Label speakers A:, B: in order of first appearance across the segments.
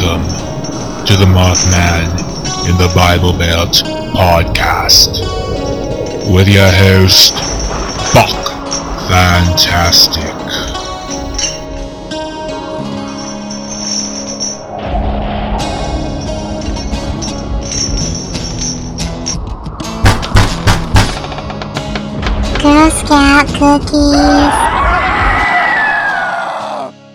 A: Welcome to the Mothman in the Bible Belt podcast with your host, Buck Fantastic.
B: Girl Scout cookies.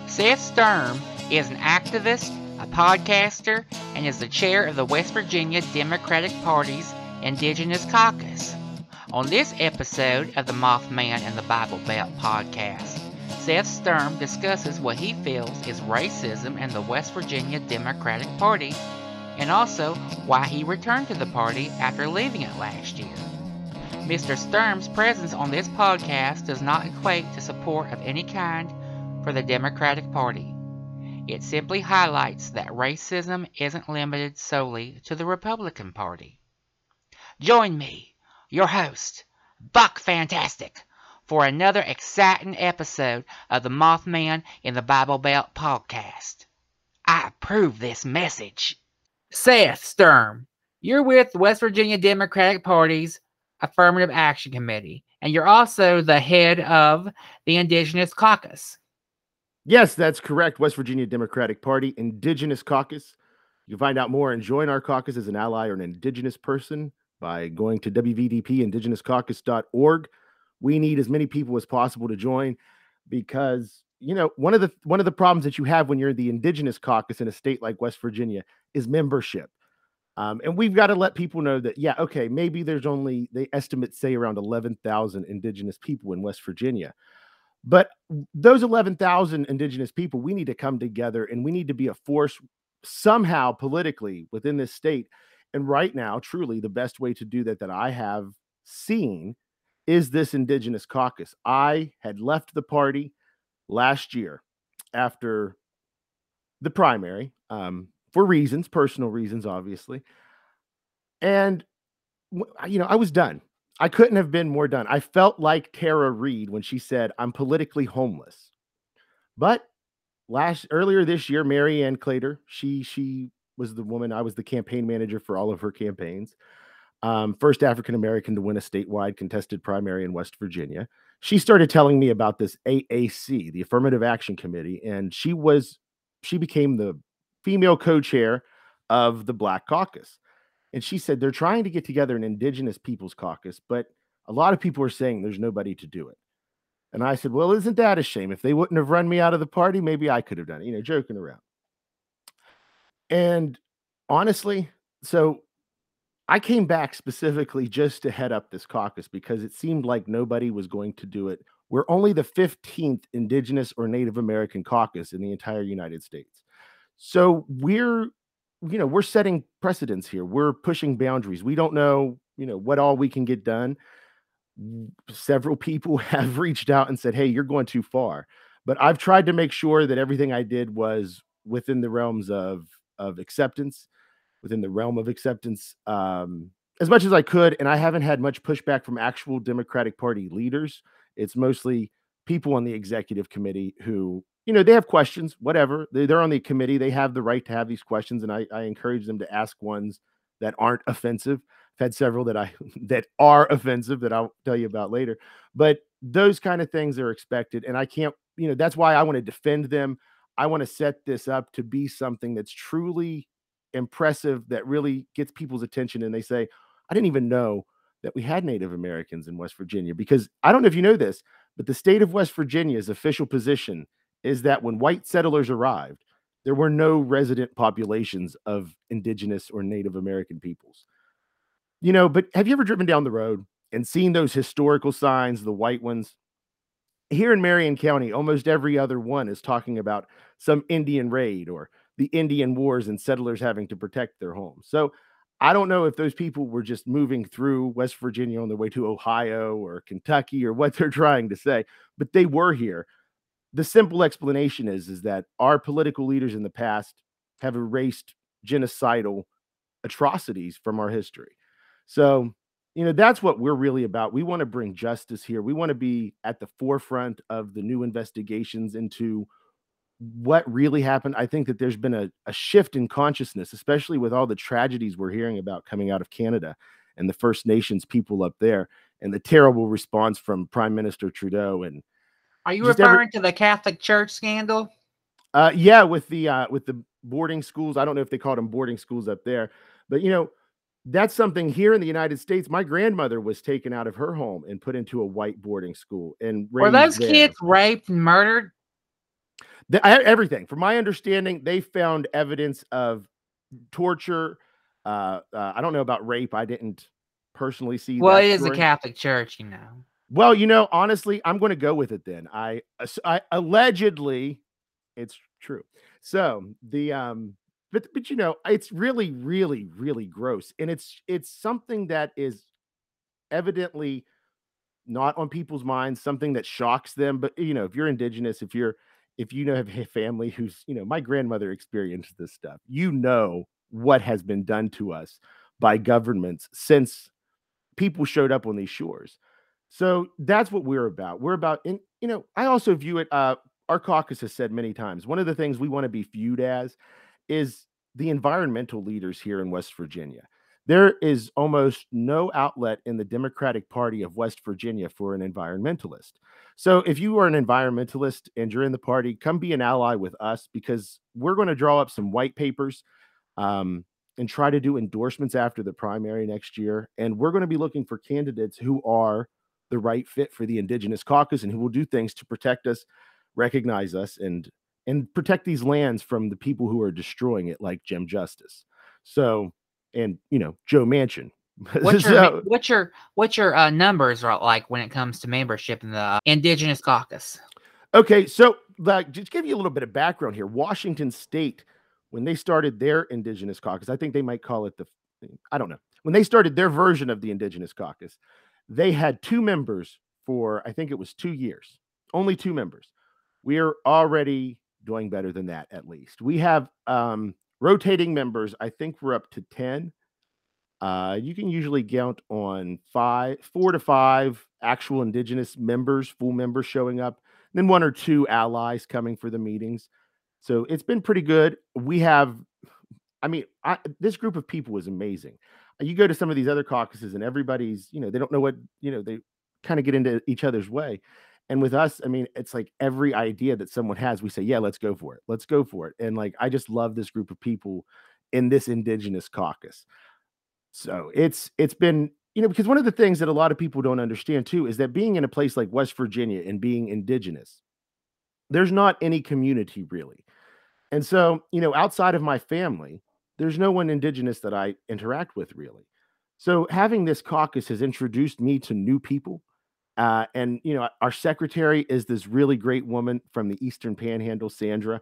C: Seth Sturm is an activist, a podcaster, and is the chair of the West Virginia Democratic Party's Indigenous Caucus. On this episode of the Mothman and the Bible Belt podcast, Seth Sturm discusses what he feels is racism in the West Virginia Democratic Party and also why he returned to the party after leaving it last year. Mr. Sturm's presence on this podcast does not equate to support of any kind for the Democratic Party. It simply highlights that racism isn't limited solely to the Republican Party. Join me, your host, Buck Fantastic, for another exciting episode of the Mothman in the Bible Belt podcast. I approve this message. Seth Sturm, you're with the West Virginia Democratic Party's Affirmative Action Committee, and you're also the head of the Indigenous Caucus.
D: Yes, that's correct. West Virginia Democratic Party Indigenous Caucus. You can find out more and join our caucus as an ally or an Indigenous person by going to wvdpindigenouscaucus.org. We need as many people as possible to join because you know one of the one of the problems that you have when you're the Indigenous Caucus in a state like West Virginia is membership. Um, and we've got to let people know that, yeah, okay, maybe there's only, they estimate, say, around 11,000 Indigenous people in West Virginia. But those 11,000 Indigenous people, we need to come together and we need to be a force somehow politically within this state. And right now, truly, the best way to do that that I have seen is this Indigenous caucus. I had left the party last year after the primary. Um, for reasons, personal reasons, obviously. And, you know, I was done. I couldn't have been more done. I felt like Tara Reade when she said, I'm politically homeless. But last earlier this year, Mary Ann Claytor, she she was the woman, I was the campaign manager for all of her campaigns. Um, first African American to win a statewide contested primary in West Virginia. She started telling me about this AAC, the Affirmative Action Committee, and she was she became the female co-chair of the Black Caucus. And she said they're trying to get together an indigenous people's caucus, but a lot of people are saying there's nobody to do it. And I said, Well, isn't that a shame? If they wouldn't have run me out of the party, maybe I could have done it, you know, joking around. And honestly, so I came back specifically just to head up this caucus because it seemed like nobody was going to do it. We're only the 15th Indigenous or Native American caucus in the entire United States. So we're, you know, we're setting precedents here. We're pushing boundaries. We don't know, you know, what all we can get done. Several people have reached out and said, "Hey, you're going too far." But I've tried to make sure that everything I did was within the realms of of acceptance, within the realm of acceptance, um, as much as I could. And I haven't had much pushback from actual Democratic Party leaders. It's mostly people on the executive committee who you know, they have questions, whatever. They, are on the committee. They have the right to have these questions. And I, I encourage them to ask ones that aren't offensive. I've had several that I that are offensive that I'll tell you about later. But those kind of things are expected. And I can't, you know, that's why I want to defend them. I want to set this up to be something that's truly impressive, that really gets people's attention. And they say, I didn't even know that we had Native Americans in West Virginia because I don't know if you know this, but the state of West Virginia's official position is that when white settlers arrived, there were no resident populations of indigenous or Native American peoples. You know, but have you ever driven down the road and seen those historical signs, the white ones? Here in Marion County, almost every other one is talking about some Indian raid or the Indian wars and settlers having to protect their homes. So I don't know if those people were just moving through West Virginia on their way to Ohio or Kentucky or what they're trying to say, but they were here the simple explanation is is that our political leaders in the past have erased genocidal atrocities from our history. So, you know, that's what we're really about. We want to bring justice here. We want to be at the forefront of the new investigations into what really happened. I think that there's been a, a shift in consciousness, especially with all the tragedies we're hearing about coming out of Canada and the First Nations people up there, and the terrible response from Prime Minister Trudeau. And
C: Are you referring to the Catholic Church scandal?
D: uh, yeah, with the uh, with the boarding schools, I don't know if they called them boarding schools up there, but you know, that's something here in the United States. My grandmother was taken out of her home and put into a white boarding school, and
C: Were those
D: there.
C: kids raped and murdered?
D: The, I, everything. From my understanding, they found evidence of torture. Uh, uh, I don't know about rape. I didn't personally see.
C: Well,
D: that
C: it is the
D: story.
C: Catholic Church, you know.
D: Well, you know, honestly, I'm going to go with it then. I, I allegedly, it's true. So the um, but but you know, it's really, really, really gross, and it's it's something that is evidently not on people's minds, something that shocks them. But you know, if you're indigenous, if you're if you know have a family who's you know, my grandmother experienced this stuff, you know what has been done to us by governments since people showed up on these shores. So that's what we're about. We're about, and you know, I also view it. Uh, our caucus has said many times one of the things we want to be viewed as is the environmental leaders here in West Virginia. There is almost no outlet in the Democratic Party of West Virginia for an environmentalist. So if you are an environmentalist and you're in the party, come be an ally with us because we're going to draw up some white papers um, and try to do endorsements after the primary next year. And we're going to be looking for candidates who are the right fit for the indigenous caucus and who will do things to protect us, recognize us, and and protect these lands from the people who are destroying it, like Jim Justice. So, and you know, Joe Manchin.
C: What's your
D: So-
C: what's your what's your uh, numbers are like when it comes to membership in the uh, Indigenous Caucus?
D: Okay, so like just give you a little bit of background here. Washington State, when they started their Indigenous Caucus, I think they might call it the, I don't know. When they started their version of the Indigenous Caucus, they had two members for I think it was two years, only two members. We are already doing better than that. At least we have um, rotating members. I think we're up to ten. Uh, you can usually count on five, four to five actual Indigenous members, full members showing up then one or two allies coming for the meetings. So it's been pretty good. We have, I mean, I, this group of people is amazing. You go to some of these other caucuses and everybody's, you know, they don't know what, you know, they kind of get into each other's way. And with us, I mean, it's like every idea that someone has, we say, yeah, let's go for it. Let's go for it. And like, I just love this group of people in this indigenous caucus. So it's it's been you know because one of the things that a lot of people don't understand too is that being in a place like West Virginia and being indigenous, there's not any community really. And so, you know, outside of my family, there's no one indigenous that I interact with really. So having this caucus has introduced me to new people. Uh, and you know, our secretary is this really great woman from the Eastern Panhandle, Sandra,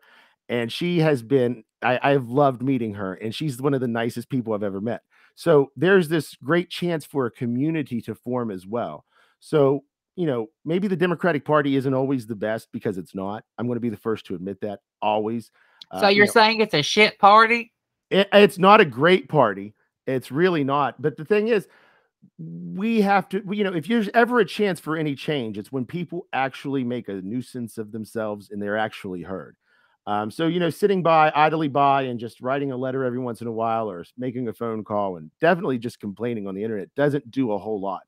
D: and she has been. I, I've loved meeting her, and she's one of the nicest people I've ever met. So there's this great chance for a community to form as well. So, you know, maybe the Democratic Party isn't always the best because it's not. I'm going to be the first to admit that always.
C: So
D: Uh, you
C: you're
D: know,
C: saying it's a shit party?
D: It, it's not a great party. It's really not. But the thing is, we have to, you know, if there's ever a chance for any change, it's when people actually make a nuisance of themselves and they're actually heard. Um, so, you know, sitting by idly by and just writing a letter every once in a while or making a phone call and definitely just complaining on the internet doesn't do a whole lot.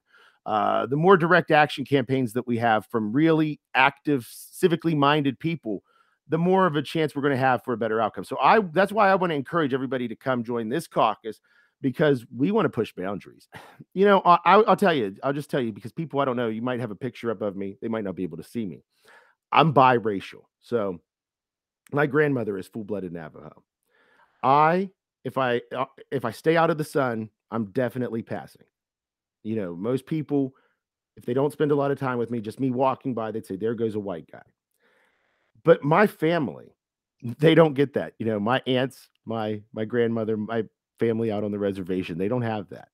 D: Uh, the more direct action campaigns that we have from really active, civically minded people, the more of a chance we're going to have for a better outcome. So I that's why I want to encourage everybody to come join this caucus because we want to push boundaries. You know, I, I'll I'll tell you, I'll just tell you because people I don't know, you might have a picture up of me, they might not be able to see me. I'm biracial, so my grandmother is full-blooded Navajo. I, if I uh, if I stay out of the sun, I'm definitely passing. You know, most people, if they don't spend a lot of time with me, just me walking by, they'd say, "There goes a white guy." But my family, they don't get that. You know, my aunts, my my grandmother, my family out on the reservation, they don't have that.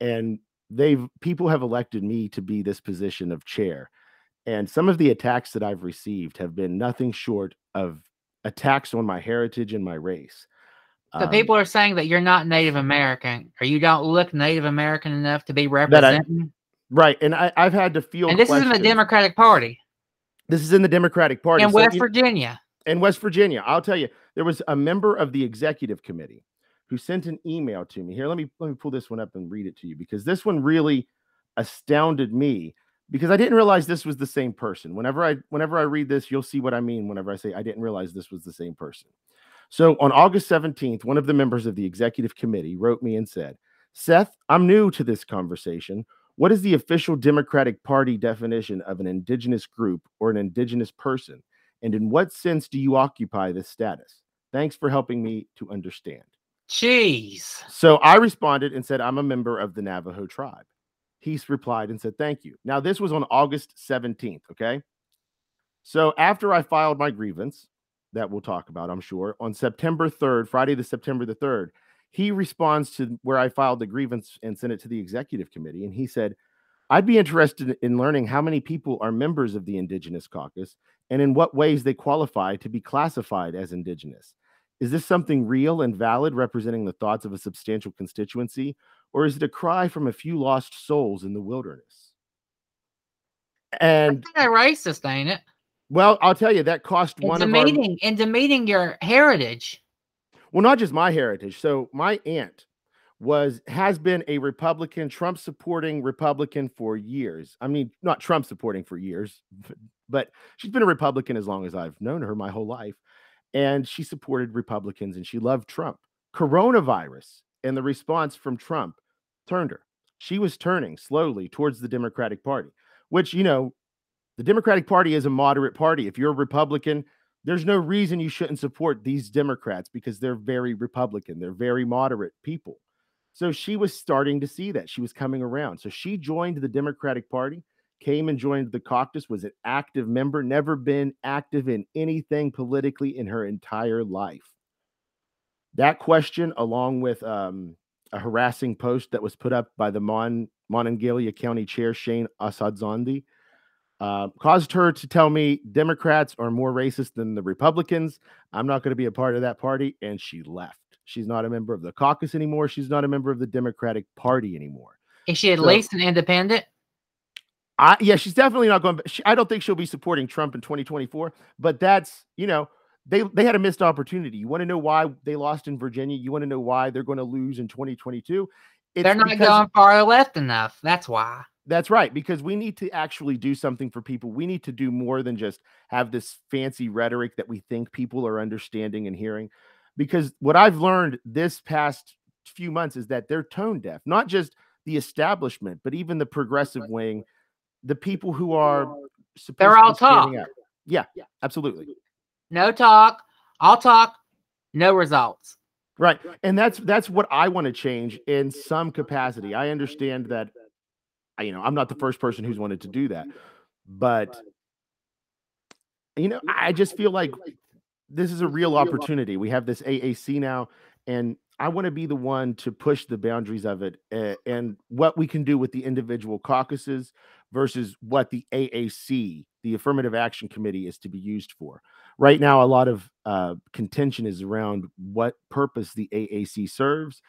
D: And they've people have elected me to be this position of chair. And some of the attacks that I've received have been nothing short of attacks on my heritage and my race.
C: So
D: Um,
C: people are saying that you're not Native American or you don't look Native American enough to be representing.
D: right, and I, I've had to feel
C: And this isn't the. Democratic Party
D: This is in the Democratic Party.
C: in
D: so
C: West
D: you-
C: Virginia.
D: in West Virginia, I'll tell you, there was a member of the executive committee who sent an email to me. Here, let me let me pull this one up and read it to you because this one really astounded me because I didn't realize this was the same person. Whenever I whenever I read this, you'll see what I mean whenever I say I didn't realize this was the same person. So on August 17th, one of the members of the executive committee wrote me and said, "Seth, I'm new to this conversation. What is the official Democratic Party definition of an indigenous group or an indigenous person? And in what sense do you occupy this status? Thanks for helping me to understand."
C: Jeez.
D: So I responded and said, I'm a member of the Navajo tribe. He replied and said, Thank you. Now, this was on August 17th. Okay. So after I filed my grievance, that we'll talk about, I'm sure, on September 3rd, Friday, the September the 3rd, he responds to where I filed the grievance and sent it to the executive committee. And he said, I'd be interested in learning how many people are members of the Indigenous Caucus and in what ways they qualify to be classified as Indigenous. Is this something real and valid representing the thoughts of a substantial constituency, or is it a cry from a few lost souls in the wilderness? And
C: That's racist, ain't it?
D: well, I'll tell you that cost
C: And
D: one of our
C: and demeaning your heritage.
D: Well, not just my heritage. So my aunt was has been a Republican, Trump supporting Republican for years. I mean, not Trump supporting for years, but, but she's been a Republican as long as I've known her my whole life. And she supported Republicans and she loved Trump. Coronavirus and the response from Trump turned her. She was turning slowly towards the Democratic Party, which, you know, the Democratic Party is a moderate party. If you're a Republican, there's no reason you shouldn't support these Democrats because they're very Republican. They're very moderate people. So she was starting to see that. She was coming around. So she joined the Democratic Party, came and joined the caucus, was an active member, never been active in anything politically in her entire life. That question, along with um, a harassing post that was put up by the Mon Monongalia County Chair Shane Asadzandi, uh, caused her to tell me Democrats are more racist than the Republicans. I'm not going to be a part of that party, and she left. She's not a member of the caucus anymore. She's not a member of the Democratic Party anymore.
C: Is she at
D: So-
C: least an independent?
D: I yeah, she's definitely not going. She, I don't think she'll be supporting Trump in 2024. But that's you know they they had a missed opportunity. You want to know why they lost in Virginia? You want to know why they're going to lose in 2022? It's
C: They're not
D: because-
C: going far left enough. That's why.
D: That's right, because we need to actually do something for people. We need to do more than just have this fancy rhetoric that we think people are understanding and hearing. Because what I've learned this past few months is that they're tone deaf, not just the establishment, but even the progressive wing, the people who are supposed
C: They're all talk.
D: up. Yeah, absolutely.
C: No talk. I'll talk. No results.
D: Right. And that's that's what I want to change in some capacity. I understand that you know, I'm not the first person who's wanted to do that. But you know, I just feel like this is a real opportunity. We have this AAC now and I want to be the one to push the boundaries of it uh, and what we can do with the individual caucuses versus what the AAC, the Affirmative Action Committee, is to be used for. Right now, a lot of uh, contention is around what purpose the AAC serves.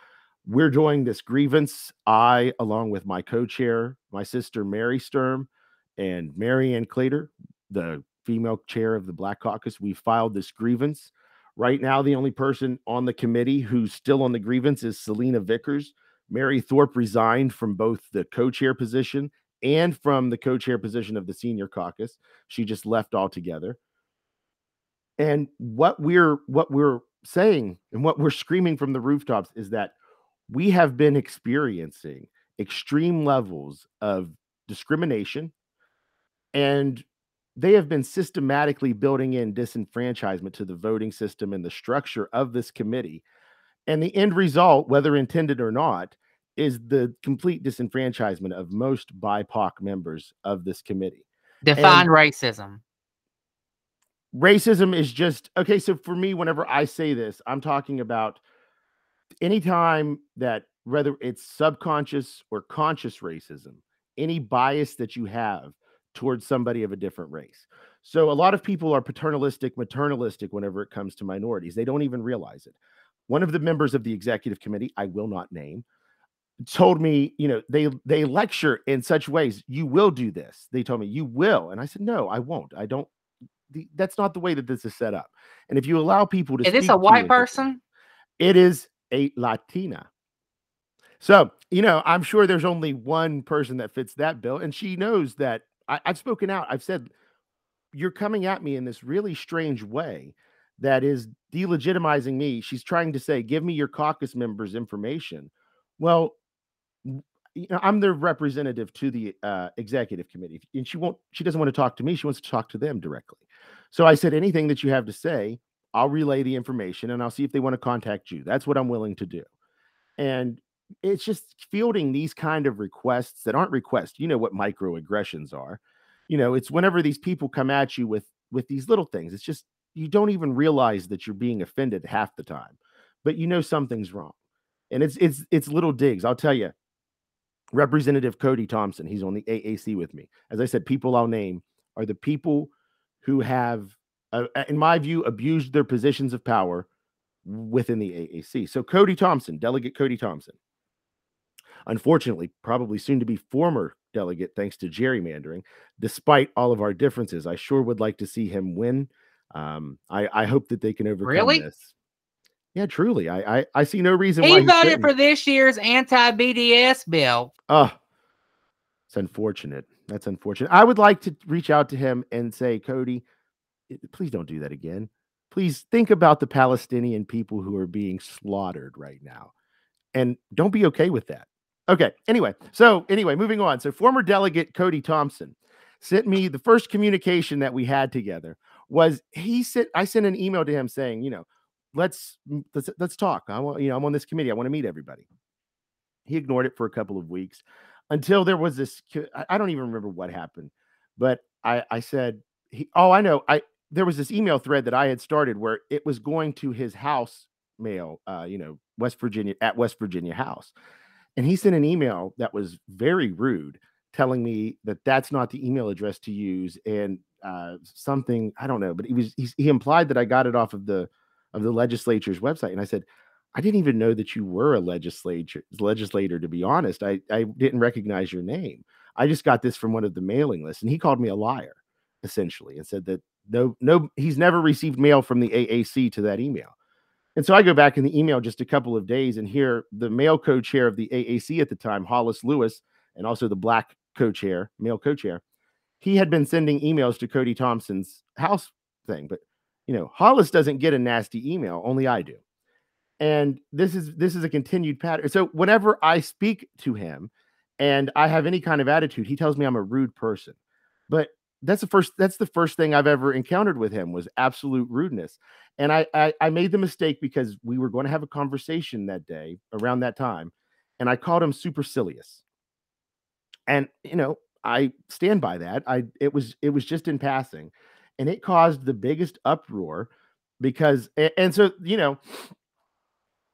D: We're doing this grievance. I, along with my co chair, my sister Mary Sturm, and Mary Ann Claytor, the female chair of the Black Caucus, we filed this grievance. Right now, the only person on the committee who's still on the grievance is Selena Vickers. Mary Thorpe resigned from both the co chair position and from the co chair position of the senior caucus. She just left altogether. And what we're what we're saying and what we're screaming from the rooftops is that we have been experiencing extreme levels of discrimination and they have been systematically building in disenfranchisement to the voting system and the structure of this committee. And the end result, whether intended or not, is the complete disenfranchisement of most BIPOC members of this committee.
C: Define racism.
D: Racism is just okay. So for me, whenever I say this, I'm talking about anytime that whether it's subconscious or conscious racism, any bias that you have towards somebody of a different race. So a lot of people are paternalistic, maternalistic whenever it comes to minorities. They don't even realize it. One of the members of the executive committee, I will not name, told me, you know, they they lecture in such ways, you will do this. They told me you will. And I said, "No, I won't. I don't the, that's not the way that this is set up. And if you allow people to
C: Is this a white person?
D: it is a Latina. So, you know, I'm sure there's only one person that fits that bill. And she knows that I, I've spoken out. I've said, you're coming at me in this really strange way that is delegitimizing me. She's trying to say, give me your caucus members' information. Well, you know, I'm the representative to the uh, executive committee, and she won't. She doesn't want to talk to me. She wants to talk to them directly. So I said, anything that you have to say, I'll relay the information, and I'll see if they want to contact you. That's what I'm willing to do. And it's just fielding these kind of requests that aren't requests. You know what microaggressions are. You know, it's whenever these people come at you with with these little things. It's just you don't even realize that you're being offended half the time, but you know something's wrong. And it's it's it's little digs. I'll tell you. Representative Cody Thompson, he's on the AAC with me. As I said, people I'll name are the people who have, uh, in my view, abused their positions of power within the AAC. So Cody Thompson, Delegate Cody Thompson, unfortunately, probably soon to be former delegate, thanks to gerrymandering. Despite all of our differences, I sure would like to see him win. Um, I, I hope that they can overcome
C: Really?
D: this. Yeah, truly. I, I I see no reason why
C: He
D: he
C: voted for this year's anti-BDS bill.
D: Oh, it's unfortunate. That's unfortunate. I would like to reach out to him and say, Cody, Eh, please don't do that again. Please think about the Palestinian people who are being slaughtered right now. And don't be okay with that. Okay. Anyway, so anyway, moving on. So former delegate Cody Thompson sent me the first communication that we had together was he sent I sent an email to him saying, you know, let's mm, let's let's talk. I want, you know, I'm on this committee. I want to meet everybody. He ignored it for a couple of weeks until there was this I- I don't even remember what happened, but I I said he oh I know I there was this email thread that I had started where it was going to his house mail, uh, you know, West Virginia at West Virginia House, and he sent an email that was very rude, telling me that that's not the email address to use and uh, something I don't know, but he was he, he implied that I got it off of the of the legislature's website, and I said. I didn't even know that you were a legislature legislator. To be honest, I I didn't recognize your name. I just got this from one of the mailing lists, and he called me a liar, essentially, and said that no no he's never received mail from the AAC to that email. And so I go back in the email just a couple of days and hear the male co-chair of the AAC at the time, Hollis Lewis, and also the black co-chair, male co-chair. He had been sending emails to Cody Thompson's house thing, but you know, Hollis doesn't get a nasty email, only I do and this is this is a continued pattern so whenever i speak to him and i have any kind of attitude he tells me i'm a rude person but that's the first that's the first thing i've ever encountered with him was absolute rudeness and i i, I made the mistake because we were going to have a conversation that day around that time and i called him supercilious and you know i stand by that i it was it was just in passing and it caused the biggest uproar because and so you know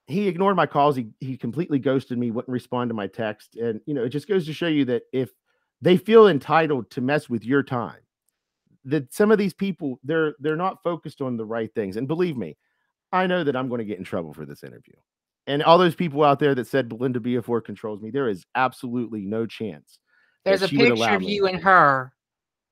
D: he ignored my calls. He he completely ghosted me, wouldn't respond to my text. And you know, it just goes to show you that if they feel entitled to mess with your time, that some of these people they're they're not focused on the right things. And believe me, I know that I'm going to get in trouble for this interview. And all those people out there that said Belinda Biafore controls me, there is absolutely no chance.
C: There's a picture of you and her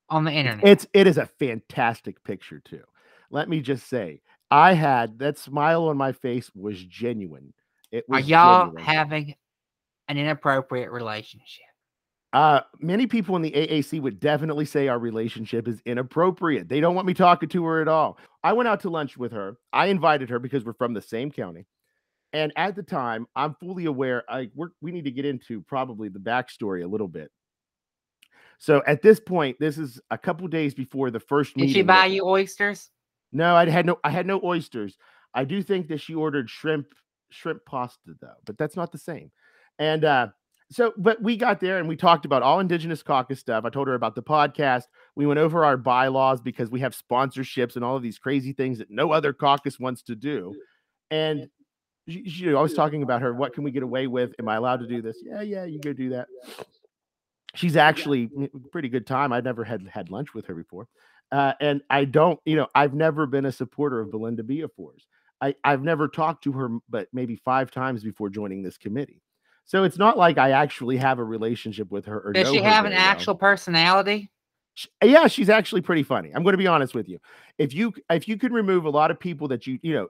C: on the internet.
D: It's it is a fantastic picture too. Let me just say, I had that smile on my face was genuine. It was Are
C: y'all
D: genuine.
C: having an inappropriate relationship?
D: Uh, many people in the AAC would definitely say our relationship is inappropriate. They don't want me talking to her at all. I went out to lunch with her. I invited her because we're from the same county. And at the time, I'm fully aware. I we're, we need to get into probably the backstory a little bit. So at this point, this is a couple days before the first
C: Did she buy you oysters?
D: No, I had no. I had no oysters. I do think that she ordered shrimp shrimp pasta though, but that's not the same. And uh, so, but we got there and we talked about all Indigenous Caucus stuff. I told her about the podcast. We went over our bylaws because we have sponsorships and all of these crazy things that no other caucus wants to do. And she, she, I was talking about her. What can we get away with? Am I allowed to do this? Yeah, yeah, you go do that. She's actually pretty good time. I'd never had had lunch with her before. Uh, and I don't, you know, I've never been a supporter of Belinda Biafore's. I, I've never talked to her, but maybe five times before joining this committee. So it's not like I actually have a relationship with her. Or
C: Does she have an
D: well.
C: actual personality?
D: Sh- yeah, she's actually pretty funny. I'm going to be honest with you. If you if you can remove a lot of people that you you know,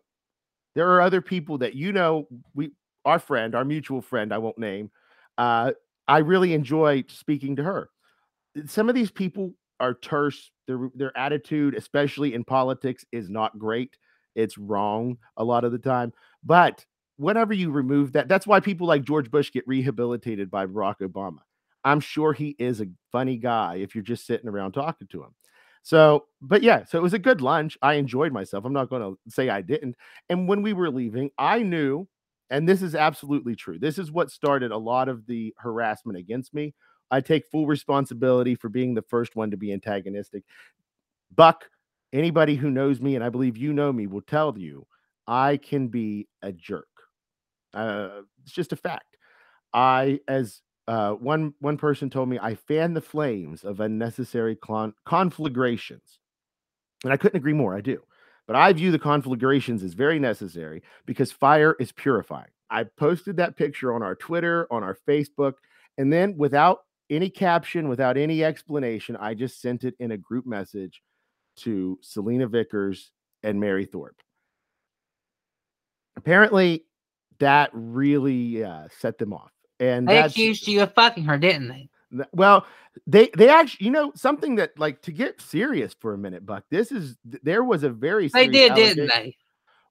D: there are other people that you know we our friend, our mutual friend, I won't name. Uh, I really enjoy speaking to her. Some of these people are terse. Their their attitude, especially in politics, is not great. It's wrong a lot of the time. But whenever you remove that, that's why people like George Bush get rehabilitated by Barack Obama. I'm sure he is a funny guy if you're just sitting around talking to him. So, but yeah, so it was a good lunch. I enjoyed myself. I'm not going to say I didn't. And when we were leaving, I knew, and this is absolutely true. This is what started a lot of the harassment against me. I take full responsibility for being the first one to be antagonistic. Buck, anybody who knows me, and I believe you know me, will tell you I can be a jerk. Uh, it's just a fact. I, as uh, one one person told me, I fan the flames of unnecessary con- conflagrations, and I couldn't agree more. I do, but I view the conflagrations as very necessary because fire is purifying. I posted that picture on our Twitter, on our Facebook, and then without any caption, without any explanation, I just sent it in a group message to Selena Vickers and Mary Thorpe. Apparently, that really uh, set them off. And
C: They accused you of fucking her, didn't they?
D: well, they they actually, you know, something that like to get serious for a minute, Buck. This is there was a very
C: They did, didn't they?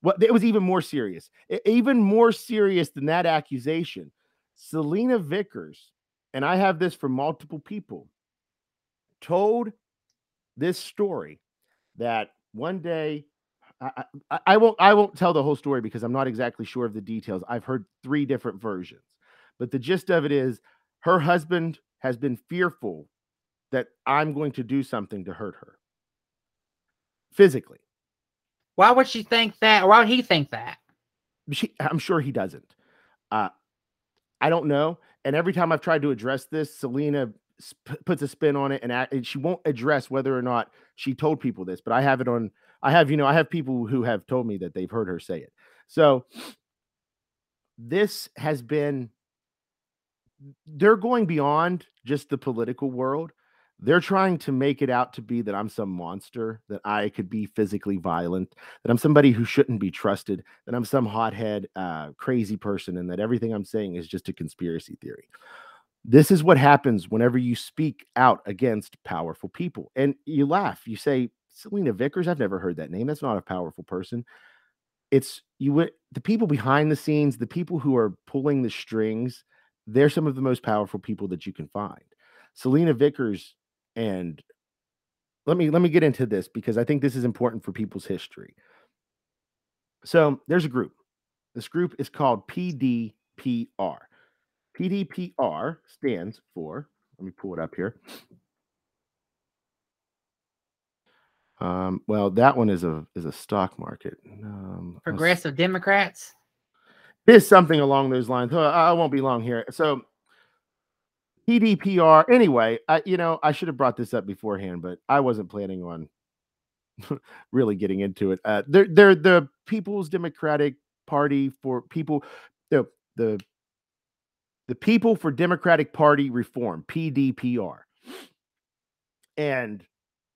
D: Well, it was even more serious. Even more serious than that accusation. Selena Vickers, and I have this from multiple people, told this story that one day I, I, I won't I won't tell the whole story because I'm not exactly sure of the details. I've heard three different versions. But the gist of it is her husband has been fearful that I'm going to do something to hurt her physically.
C: Why would she think that? Why would he think that?
D: she, I'm sure he doesn't. Uh, I don't know. And every time I've tried to address this, Selena sp- puts a spin on it, and, and she won't address whether or not she told people this. But I have it on. I have, you know, I have people who have told me that they've heard her say it. So this has been. They're going beyond just the political world. They're trying to make it out to be that I'm some monster, that I could be physically violent, that I'm somebody who shouldn't be trusted, that I'm some hothead, uh, crazy person, and that everything I'm saying is just a conspiracy theory. This is what happens whenever you speak out against powerful people. And you laugh. You say, Selena Vickers, I've never heard that name. That's not a powerful person. It's you the people behind the scenes, the people who are pulling the strings, they're some of the most powerful people that you can find. Selena Vickers and let me let me get into this because I think this is important for people's history. So there's a group. This group is called PDPR. PDPR stands for, let me pull it up here. Um, well, that one is a is a stock market. Um,
C: Progressive Democrats?
D: is something along those lines. I I won't be long here. So PDPR. Anyway, I you know I should have brought this up beforehand, but I wasn't planning on really getting into it. Uh, they're they're the People's Democratic Party for people. The the the People for Democratic Party Reform (PDPR), and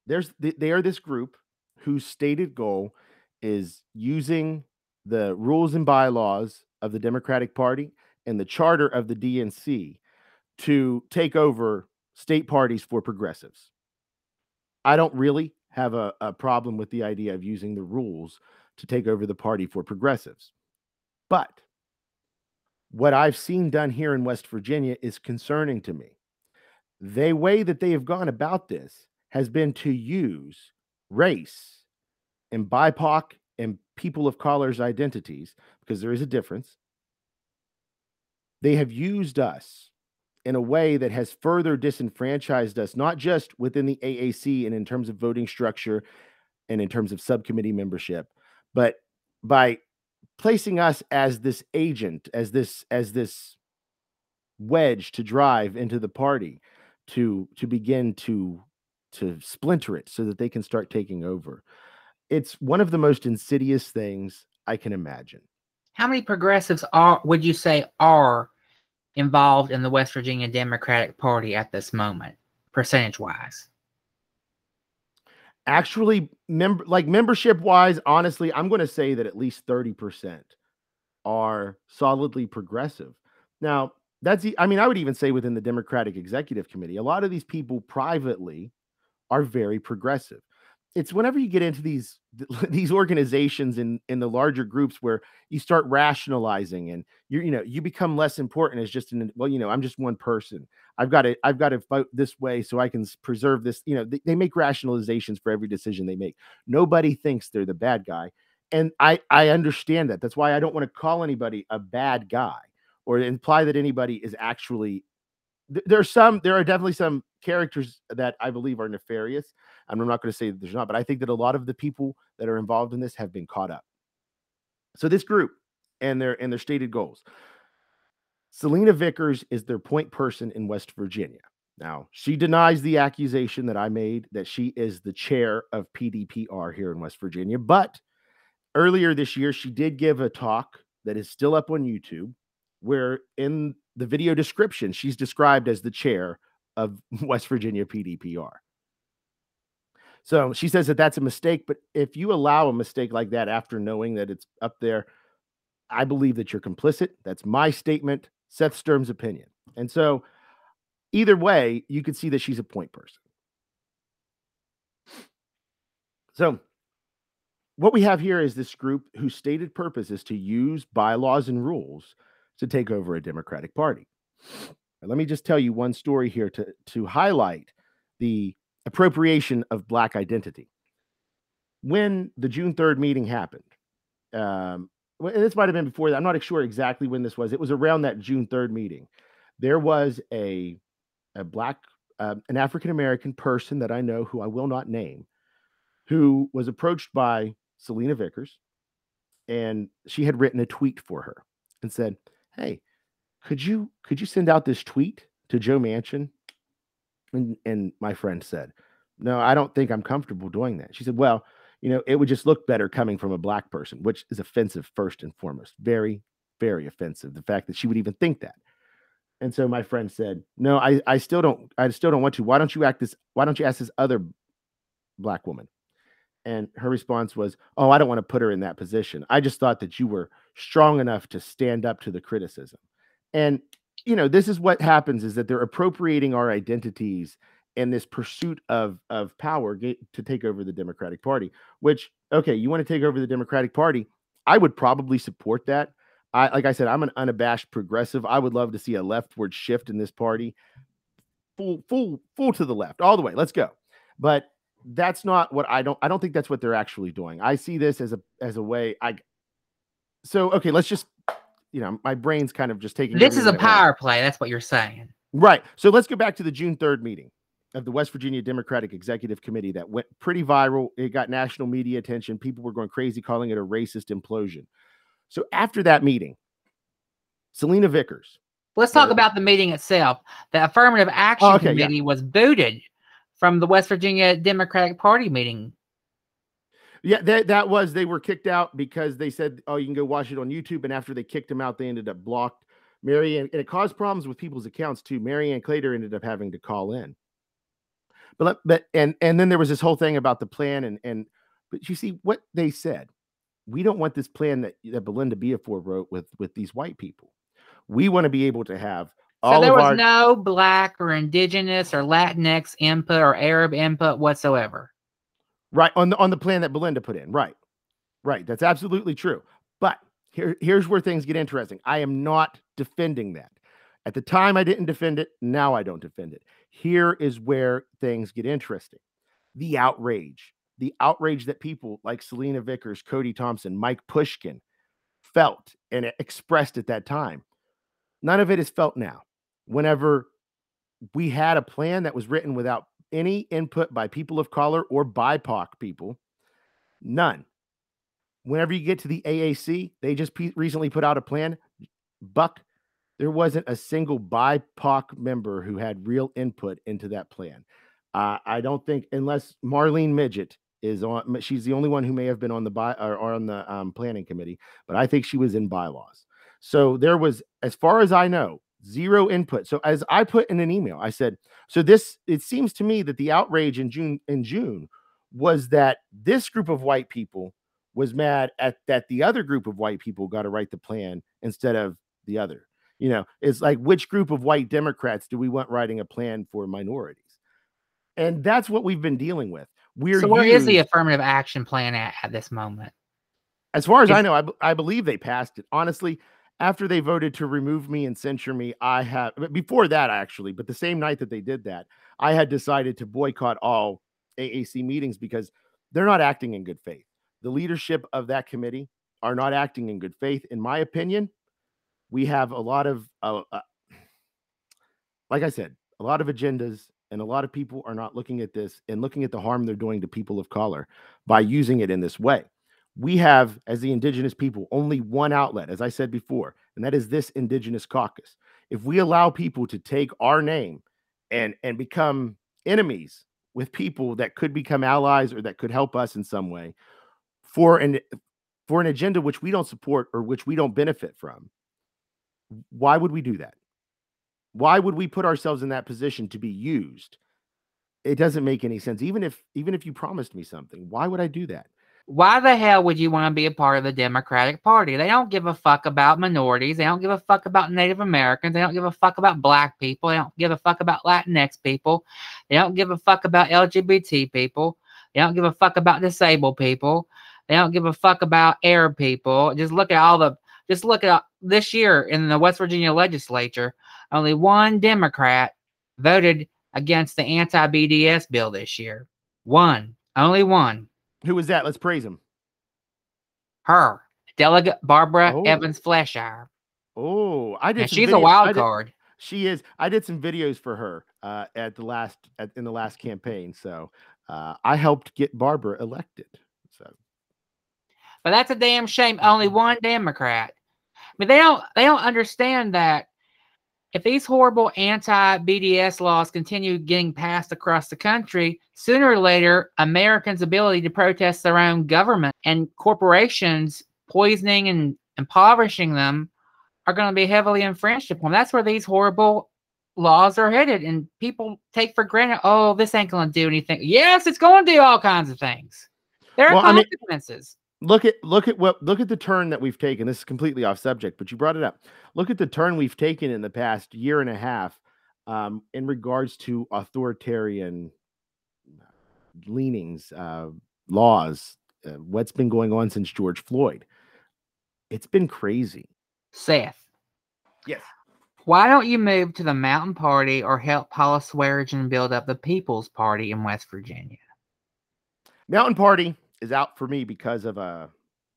D: there's they are this group whose stated goal is using the rules and bylaws of the Democratic Party and the charter of the DNC to take over state parties for progressives. I don't really have a, a problem with the idea of using the rules to take over the party for progressives. But what I've seen done here in West Virginia is concerning to me. The way that they have gone about this has been to use race and BIPOC and people of color's identities, because there is a difference. They have used us in a way that has further disenfranchised us, not just within the AAC and in terms of voting structure and in terms of subcommittee membership, but by placing us as this agent, as this, as this wedge to drive into the party to to begin to to splinter it so that they can start taking over. It's one of the most insidious things i can imagine.
C: How many progressives are would you say are involved in the West Virginia Democratic Party at this moment, percentage wise?
D: actually member like membership wise honestly i'm going to say that at least 30% are solidly progressive. Now that's I mean i would even say within the democratic executive committee a lot of these people privately are very progressive. It's whenever you get into these these organizations in in the larger groups where you start rationalizing and you you know you become less important as just an well you know i'm just one person. I've got to i've got to vote this way so i can preserve this you know they, they make rationalizations for every decision they make. Nobody thinks they're the bad guy. And i i understand that. That's why i don't want to call anybody a bad guy or imply that anybody is actually th- there's some there are definitely some characters that i believe are nefarious and i'm not going to say that there's not but i think that a lot of the people that are involved in this have been caught up. So this group and their and their stated goals. Selena vickers is their point person in west virginia. Now she denies the accusation that i made that she is the chair of pdpr here in west virginia but earlier this year she did give a talk that is still up on youtube where in the video description she's described as the chair of west virginia pdpr so she says that that's a mistake but if you allow a mistake like that after knowing that it's up there i believe that you're complicit. That's my statement seth sturm's opinion. And so either way you could see that she's a point person. So what we have here is this group whose stated purpose is to use bylaws and rules to take over a Democratic Party. Let me just tell you one story here to, to highlight the appropriation of Black identity. When the June 3rd meeting happened, um, and this might have been before that. I'm not sure exactly when this was. It was around that June 3rd meeting. There was a, a Black, uh, an African American person that I know who I will not name, who was approached by Selena Vickers, and she had written a tweet for her and said, "Hey, could you could you send out this tweet to Joe Manchin?" And and my friend said, "No, I don't think I'm comfortable doing that." She said, "Well, you know, it would just look better coming from a black person, which is offensive first and foremost. Very, very offensive. The fact that she would even think that." And so my friend said, "No, I I still don't I still don't want to. Why don't you act this why don't you ask this other black woman?" And her response was, "Oh, I don't want to put her in that position. I just thought that you were strong enough to stand up to the criticism." And you know, this is what happens is that they're appropriating our identities in this pursuit of of power to take over the Democratic Party, which okay, you want to take over the Democratic Party, I would probably support that. I like I said, I'm an unabashed progressive. I would love to see a leftward shift in this party. Full full full to the left, all the way. Let's go. But that's not what I don't I don't think that's what they're actually doing. I see this as a as a way I so okay, let's just you know, my brain's kind of just taking
C: This is a power play. That's what you're saying.
D: Right. So let's go back to the June 3rd meeting of the West Virginia Democratic Executive Committee that went pretty viral. It got national media attention. People were going crazy calling it a racist implosion. So after that meeting, Selena Vickers,
C: Let's talk about the meeting itself. The affirmative action
D: okay, yeah.
C: committee was booted from the West Virginia Democratic Party meeting.
D: yeah, that, that was they were kicked out because they said, oh, you can go watch it on YouTube. And after they kicked them out, they ended up blocked. Mary Ann, and it caused problems with people's accounts too. Mary Ann Claytor ended up having to call in. But but and and then there was this whole thing about the plan and and but you see what they said. We don't want this plan that that Belinda Biafore wrote with with these white people. We want to be able to have
C: So there was
D: our
C: no black or indigenous or Latinx input or Arab input whatsoever.
D: right on the on the plan that Belinda put in. Right, right. That's absolutely true. But here here's where things get interesting. I am not defending that. At the time, I didn't defend it. Now I don't defend it. Here is where things get interesting. The outrage, the outrage that people like Selena Vickers, Cody Thompson, Mike Pushkin felt and expressed at that time. None of it is felt now. Whenever we had a plan that was written without any input by people of color or BIPOC people, none. Whenever you get to the AAC, they just recently put out a plan. Buck, there wasn't a single BIPOC member who had real input into that plan. Uh, I don't think, unless Marlene Midget is on, she's the only one who may have been on the by or, or on the um, planning committee, but I think she was in bylaws. So there was, as far as I know, zero input. So as I put in an email, I said, so this it seems to me that the outrage in June in June was that this group of white people was mad at that the other group of white people got to write the plan instead of the other. You know, it's like which group of white Democrats do we want writing a plan for minorities? And that's what we've been dealing with. We're
C: so where is the affirmative action plan at at this moment?
D: As far as I know, I, I believe they passed it. Honestly, after they voted to remove me and censure me, I have before that actually, but the same night that they did that, I had decided to boycott all AAC meetings because they're not acting in good faith. The leadership of that committee are not acting in good faith. In my opinion, we have a lot of, uh, uh, like I said, a lot of agendas, and a lot of people are not looking at this and looking at the harm they're doing to people of color by using it in this way we have, as the indigenous people, only one outlet, as I said before, and that is this indigenous caucus. If we allow people to take our name and and become enemies with people that could become allies or that could help us in some way for an for an agenda which we don't support or which we don't benefit from, why would we do that? Why would we put ourselves in that position to be used? It doesn't make any sense. Even if even if you promised me something, why would I do that?
C: Why the hell would you want to be a part of the Democratic Party? They don't give a fuck about minorities. They don't give a fuck about Native Americans. They don't give a fuck about black people. They don't give a fuck about Latinx people. They don't give a fuck about LGBT people. They don't give a fuck about disabled people. They don't give a fuck about Arab people. Just look at all the just look at this year in the West Virginia legislature, only one Democrat voted against the anti-BDS bill this year. One, only one.
D: Who was that? Let's praise him.
C: Her, Delegate Barbara
D: Oh.
C: Evans Fleischauer.
D: Oh, I did.
C: She's a
D: videos- I
C: wild card.
D: She is. I did some videos for her uh, at the last at, in the last campaign, so uh, I helped get Barbara elected. So
C: But that's a damn shame. Only one Democrat. I mean, they don't they don't understand that if these horrible anti-BDS laws continue getting passed across the country, sooner or later, Americans' ability to protest their own government and corporations poisoning and impoverishing them are going to be heavily infringed upon. That's where these horrible laws are headed, and people take for granted, oh, this ain't going to do anything. Yes, it's going to do all kinds of things. There are
D: Well, I mean-
C: consequences.
D: Look at look at what look at the turn that we've taken. This is completely off subject, but you brought it up. Look at the turn we've taken in the past year and a half um, in regards to authoritarian leanings, uh, laws. Uh, what's been going on since George Floyd? It's been crazy.
C: Seth.
D: Yes.
C: Why don't you move to the Mountain Party or help Paula Swearengin build up the People's Party in West Virginia?
D: Mountain Party is out for me because of a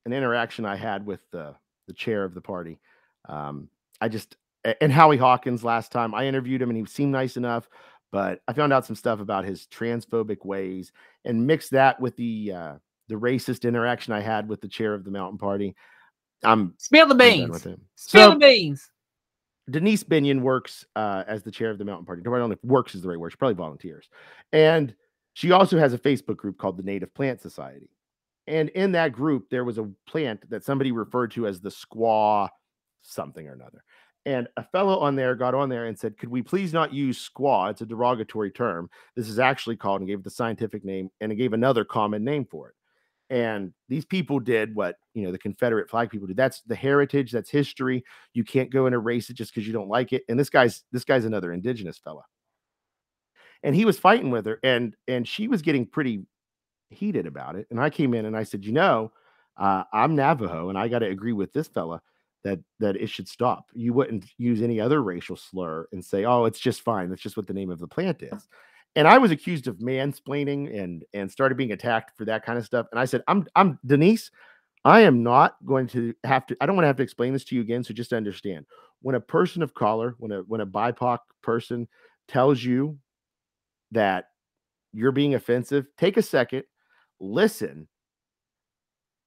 D: an interaction I had with the the chair of the party. Um, I just and Howie Hawkins last time I interviewed him and he seemed nice enough, but I found out some stuff about his transphobic ways and mixed that with the uh, the racist interaction I had with the chair of the Mountain Party. I'm,
C: Spill the beans.
D: with him.
C: Spill
D: So-
C: the beans.
D: Denise Binion works uh, as the chair of the Mountain Party. I don't know if works is the right word. She probably volunteers. And she also has a Facebook group called the Native Plant Society. And in that group, there was a plant that somebody referred to as the squaw something or another. And a fellow on there got on there and said, Could we please not use squaw? It's a derogatory term. This is actually called and gave the scientific name and it gave another common name for it. And these people did what you know the Confederate flag people did. That's the heritage, that's history you can't go and erase it just because you don't like it and this guy's this guy's another indigenous fella and he was fighting with her and and she was getting pretty heated about it and i came in and i said you know uh, i'm navajo and i got to agree with this fella that that it should stop you wouldn't use any other racial slur and say oh it's just fine that's just what the name of the plant is and i was accused of mansplaining and and started being attacked for that kind of stuff and i said i'm i'm denise I am not going to have to. I don't want to have to explain this to you again. So just understand, when a person of color, when a when a BIPOC person tells you that you're being offensive, take a second, listen,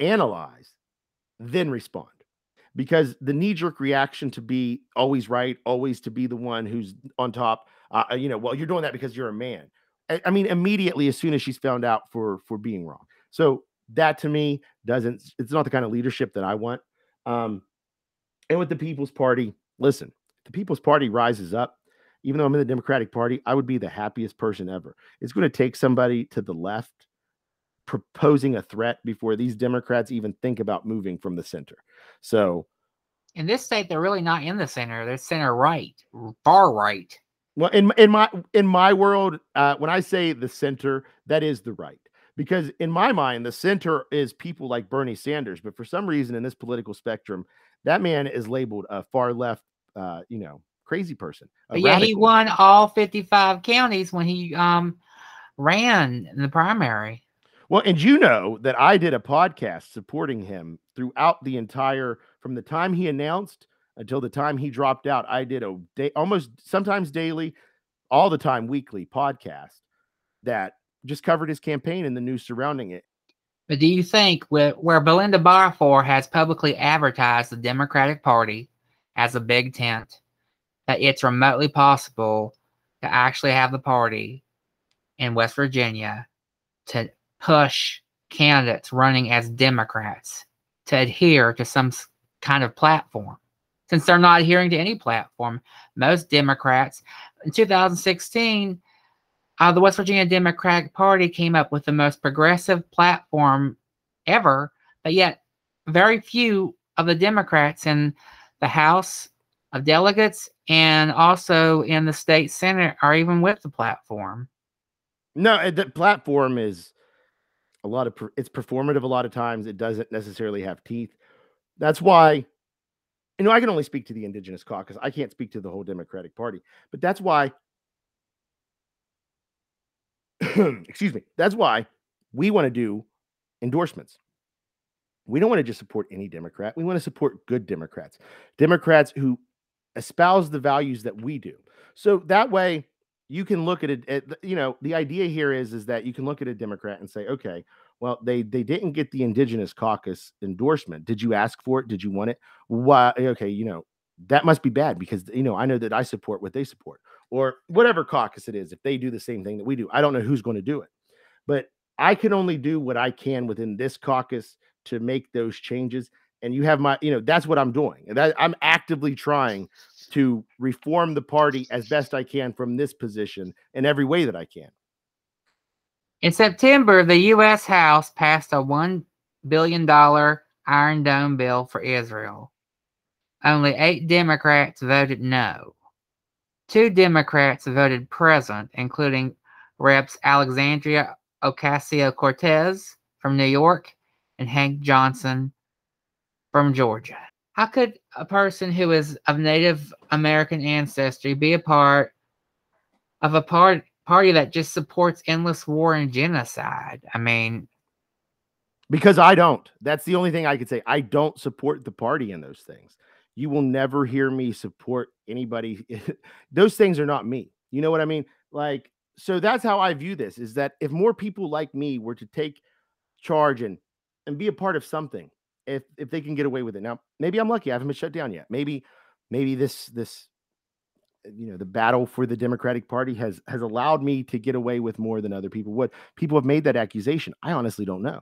D: analyze, then respond. Because the knee jerk reaction to be always right, always to be the one who's on top, uh, uh, you know, well, you're doing that because you're a man. I, I mean, immediately as soon as she's found out for for being wrong. So that to me doesn't it's not the kind of leadership that I want. Um, and with the People's Party, listen, the People's Party rises up. Even though I'm in the Democratic Party, I would be the happiest person ever. It's going to take somebody to the left proposing a threat before these Democrats even think about moving from the center. So,
C: In this state, they're really not in the center. They're center right, far right.
D: well, in in my in my world, uh, when I say the center, that is the right. Because in my mind, the center is people like Bernie Sanders, but for some reason in this political spectrum, that man is labeled a far left, uh, you know, crazy person.
C: yeah, he won all 55 counties when he um ran in the primary.
D: Well, and you know that I did a podcast supporting him throughout the entire from the time he announced until the time he dropped out. I did a day almost sometimes daily, all the time weekly podcast that just covered his campaign and the news surrounding it.
C: But do you think where, where Belinda Biafore has publicly advertised the Democratic Party as a big tent, that it's remotely possible to actually have the party in West Virginia to push candidates running as Democrats to adhere to some kind of platform? Since they're not adhering to any platform, most Democrats in 2016 uh, the West Virginia Democratic Party came up with the most progressive platform ever, but yet very few of the Democrats in the House of Delegates and also in the state Senate are even with the platform.
D: No, uh, the platform is a lot of it's performative a lot of times. It doesn't necessarily have teeth. That's why you know I can only speak to the indigenous caucus. I can't speak to the whole Democratic Party. But that's why excuse me. That's why we want to do endorsements. We don't want to just support any Democrat. We want to support good Democrats. Democrats who espouse the values that we do. So that way you can look at it at, you know the idea here is is that you can look at a democrat and say okay well they they didn't get the indigenous caucus endorsement. Did you ask for it? Did you want it? Why okay you know that must be bad because you know i know that i support what they support or whatever caucus it is if they do the same thing that we do. I don't know who's going to do it. But i can only do what i can within this caucus to make those changes and you have my you know that's what i'm doing and that, i'm actively trying to reform the party as best I can from this position in every way that I can.
C: In September, the U.S. House passed a $1 billion Iron Dome bill for Israel. Only eight Democrats voted no. Two Democrats voted present, including Reps Alexandria Ocasio Cortez from New York and Hank Johnson from Georgia. How could a person who is of Native American ancestry be a part of a part, party that just supports endless war and genocide? I mean,
D: Because I don't. That's the only thing I could say. I don't support the party in those things. You will never hear me support anybody. those things are not me. You know what I mean? Like, so that's how I view this is that if more people like me were to take charge and and be a part of something, if if they can get away with it. Now, maybe I'm lucky. I haven't been shut down yet. Maybe, maybe this this you know the battle for the democratic party has has allowed me to get away with more than other people would people have made that accusation i honestly don't know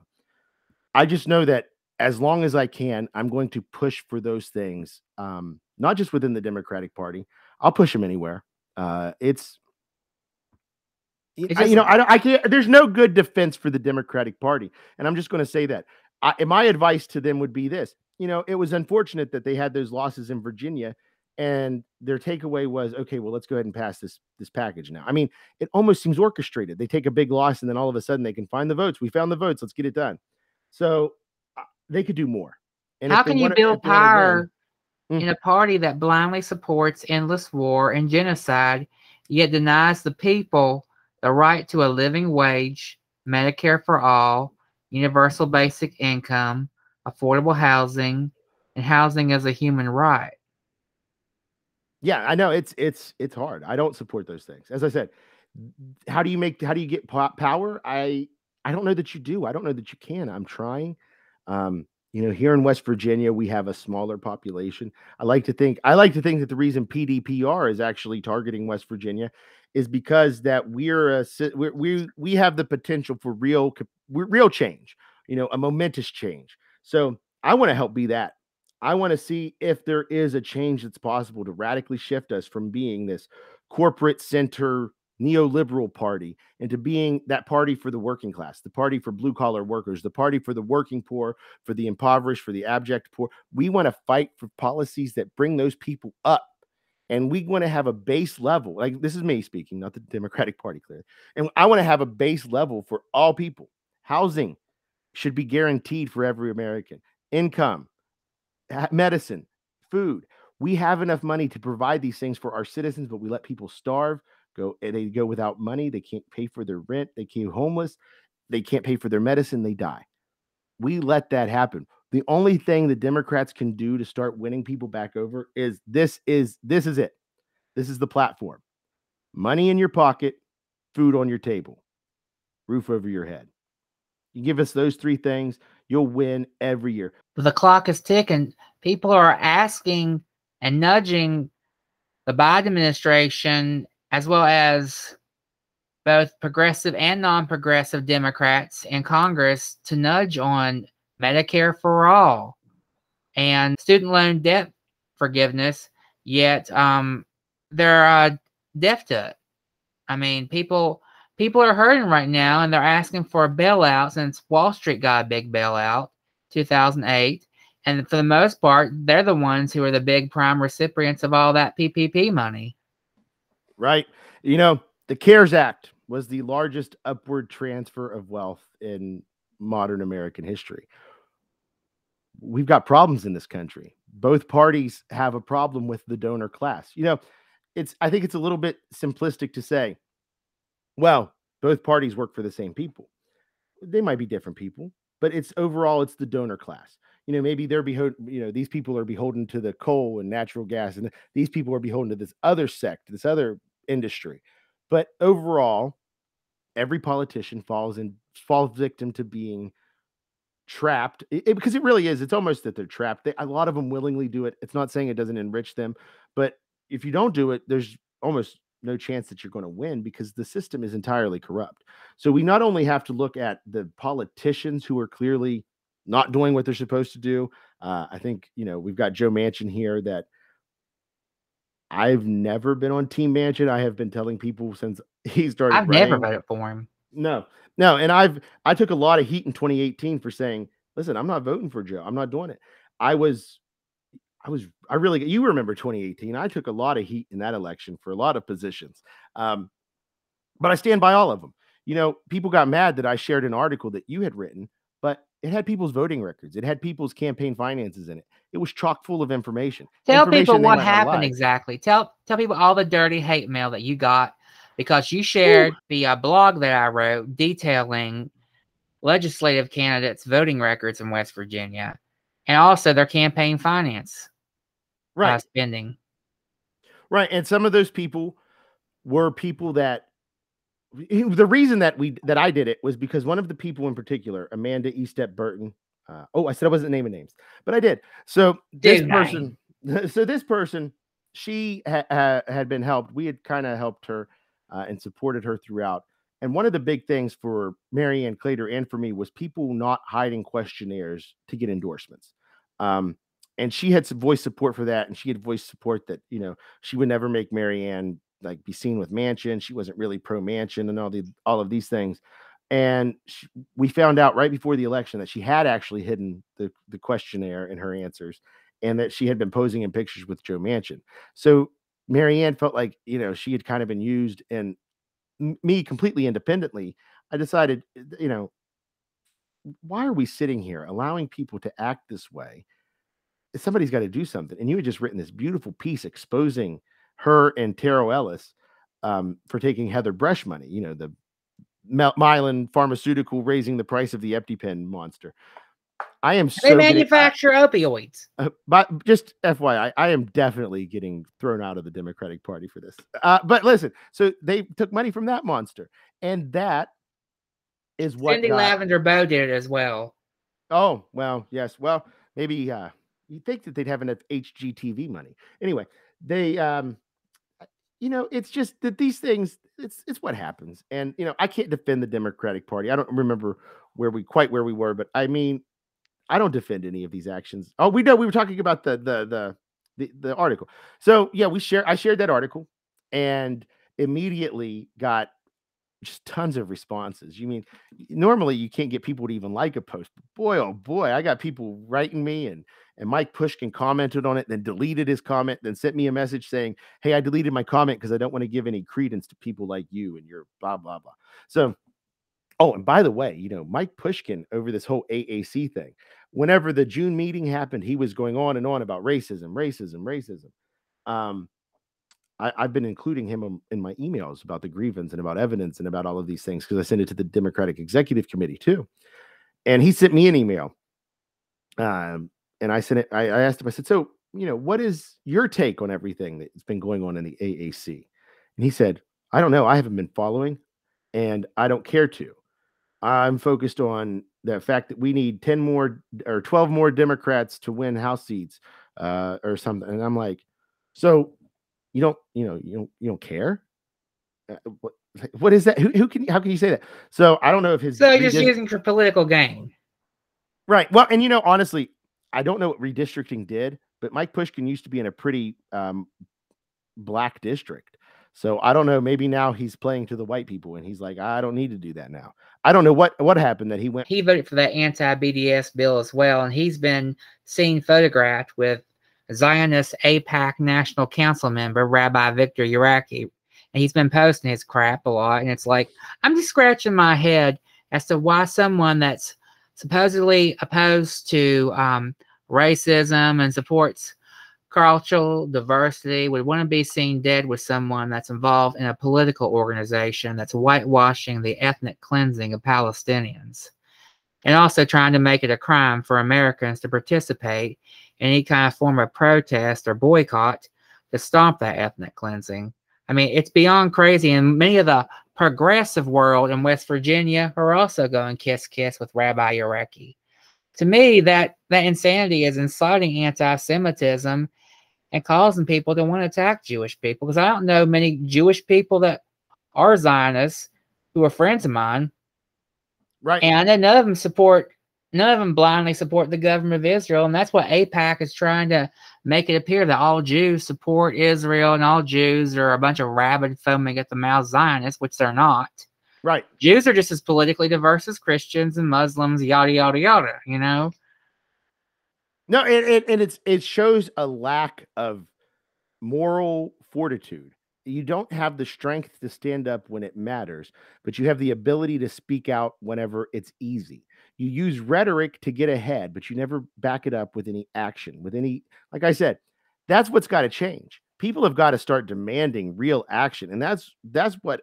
D: i just know that as long as i can i'm going to push for those things um not just within the democratic party i'll push them anywhere uh it's
C: It
D: I- you know i don't i can't there's no good defense for the democratic party and i'm just going to say that I, my advice to them would be this you know it was unfortunate that they had those losses in virginia and their takeaway was okay well let's go ahead and pass this this package now. I mean it almost seems orchestrated. They take a big loss and then all of a sudden they can find the votes. We found the votes. Let's get it done. So uh, they could do more. And
C: how can you
D: wanna-
C: build
D: if wanna win-
C: power in a party that blindly supports endless war and genocide, yet denies the people the right to a living wage, Medicare for all, universal basic income, affordable housing, and housing as a human right?
D: yeah i know it's it's it's hard. I don't support those things. As i said how do you make how do you get power? I i don't know that you do. I don't know that you can. I'm trying. Um you know here in west virginia we have a smaller population. I like to think i like to think that the reason pdpr is actually targeting west virginia is because that we're a we we have the potential for real real change you know a momentous change so i want to help be that I want to see if there is a change that's possible to radically shift us from being this corporate center neoliberal party into being that party for the working class, the party for blue collar workers, the party for the working poor, for the impoverished, for the abject poor. We want to fight for policies that bring those people up. And we want to have a base level. Like this is me speaking, not the Democratic Party, clearly. And I want to have a base level for all people. Housing should be guaranteed for every American. Income, medicine, food. We have enough money to provide these things for our citizens, but we let people starve go they go without money. They can't pay for their rent. They can't homeless. They can't pay for their medicine. They die. We let that happen. The only thing the democrats can do to start winning people back over is this is this is it. This is the platform. Money in your pocket food on your table roof over your head you give us those three things you'll win every year.
C: The clock is ticking. People are asking and nudging the biden administration as well as both progressive and non progressive Democrats in Congress to nudge on Medicare for all and student loan debt forgiveness, yet um, they're uh, deaf to it. I mean, people people are hurting right now and they're asking for a bailout since Wall Street got a big bailout 2008 and for the most part they're the ones who are the big prime recipients of all that PPP money
D: right? You know, the CARES Act was the largest upward transfer of wealth in modern American history. We've got problems in this country. Both parties have a problem with the donor class. You know, it's I think it's a little bit simplistic to say, well, both parties work for the same people. They might be different people, but it's overall it's the donor class you know maybe they're beholden you know these people are beholden to the coal and natural gas and these people are beholden to this other sect this other industry. But overall, every politician falls in falls victim to being trapped it, it, because it really is. It's almost that they're trapped. They, a lot of them willingly do it. It's not saying it doesn't enrich them, but if you don't do it, there's almost no chance that you're going to win because the system is entirely corrupt. So we not only have to look at the politicians who are clearly not doing what they're supposed to do. Uh, I think you know we've got Joe Manchin here that I've never been on Team Manchin. I have been telling people since he started.
C: I've never voted for him.
D: No, no, and I've I took a lot of heat in 2018 for saying, "Listen, I'm not voting for Joe. I'm not doing it." I was, I was, I really. You remember 2018? I took a lot of heat in that election for a lot of positions, um, but I stand by all of them. You know, people got mad that I shared an article that you had written, but it had people's voting records. It had people's campaign finances in it. It was chock full of information.
C: Tell
D: information
C: people what happened exactly. Tell tell people all the dirty hate mail that you got because you shared Ooh. the uh, blog that I wrote detailing legislative candidates' voting records in West Virginia and also their campaign finance right uh, spending.
D: Right, and some of those people were people that the reason that we that I did it was because one of the people in particular, Amanda Estep-Burton. Uh, oh, I said I wasn't naming names, but I did. So this person, so this person, she ha- ha- had been helped. We had kind of helped her uh, and supported her throughout. And one of the big things for Mary Ann Claytor and for me was people not hiding questionnaires to get endorsements. Um, and she had some voice support for that, and she had voice support that you know she would never make Mary Ann like be seen with Manchin. She wasn't really pro Manchin and all the all of these things. And she, we found out right before the election that she had actually hidden the, the questionnaire in her answers and that she had been posing in pictures with Joe Manchin. So Mary Ann felt like, you know, she had kind of been used and me completely independently. I decided, eh, you know, why are we sitting here allowing people to act this way? Somebody's got to do something. And you had just written this beautiful piece exposing her and Taro Ellis um, for taking Heather Bresch money. You know, the Mylan Pharmaceutical raising the price of the EpiPen monster. I am so
C: they manufacture opioids.
D: Uh, but just FYI, I am definitely getting thrown out of the Democratic Party for this. Uh, but listen, so they took money from that monster, and that is what
C: Cindy got, Lavender-Bowe did as well.
D: Oh well, yes. Well, maybe uh, you think that they'd have enough HGTV money. Anyway, they um you know, it's just that these things, it's it's what happens. And you know, I can't defend the Democratic Party. I don't remember where we quite where we were, but I mean, I don't defend any of these actions. Oh, we know we were talking about the the the the, the article. So yeah, we share I shared that article and immediately got just tons of responses. You mean normally you can't get people to even like a post, but boy, oh boy, I got people writing me and and Mike Pushkin commented on it, then deleted his comment, then sent me a message saying, Hey, I deleted my comment because I don't want to give any credence to people like you and your blah blah blah. So oh, and by the way, you know, Mike Pushkin over this whole AAC thing, whenever the June meeting happened, he was going on and on about racism, racism, racism. Um, I, have been including him in my emails about the grievance and about evidence and about all of these things because I sent it to the Democratic Executive Committee too. And he sent me an email. Um, and I said, it, I, I asked him, I said, So, you know, what is your take on everything that's been going on in the AAC? And he said, I don't know. I haven't been following and I don't care to. I'm focused on the fact that we need 10 more or 12 more Democrats to win House seats uh, or something. And I'm like, so you don't, you know, you don't, you don't care. Uh, what, what is that? Who, who can, how can you say that? So I don't know if his.
C: So just using for political gain.
D: Right. Well, and you know, honestly, I don't know what redistricting did, but Mike Pushkin used to be in a pretty um, black district. So I don't know. Maybe now he's playing to the white people, and he's like, I don't need to do that now. I don't know what what happened that he went.
C: He voted for that anti-BDS bill as well, and he's been seen photographed with Zionist AIPAC National Council member, Rabbi Victor Urecki. And he's been posting his crap a lot. And it's like, I'm just scratching my head as to why someone that's supposedly opposed to um, racism and supports cultural diversity would want to be seen dead with someone that's involved in a political organization that's whitewashing the ethnic cleansing of Palestinians and also trying to make it a crime for Americans to participate in any kind of form of protest or boycott to stop that ethnic cleansing. I mean, it's beyond crazy. And many of the progressive world in West Virginia are also going kiss kiss with Rabbi Urecki. To me, that that insanity is inciting anti-Semitism and causing people to want to attack Jewish people. Because I don't know many Jewish people that are Zionists who are friends of mine.
D: Right.
C: And I know none of them support none of them blindly support the government of Israel. And that's what AIPAC is trying to make it appear that all Jews support Israel and all Jews are a bunch of rabid foaming at the mouth Zionists, which they're not.
D: Right.
C: Jews are just as politically diverse as Christians and Muslims, yada yada yada, you know?
D: No, and, and, and it's it shows a lack of moral fortitude. You don't have the strength to stand up when it matters, but you have the ability to speak out whenever it's easy you use rhetoric to get ahead, but you never back it up with any action, with any, like I said, that's what's got to change. People have got to start demanding real action. And that's that's what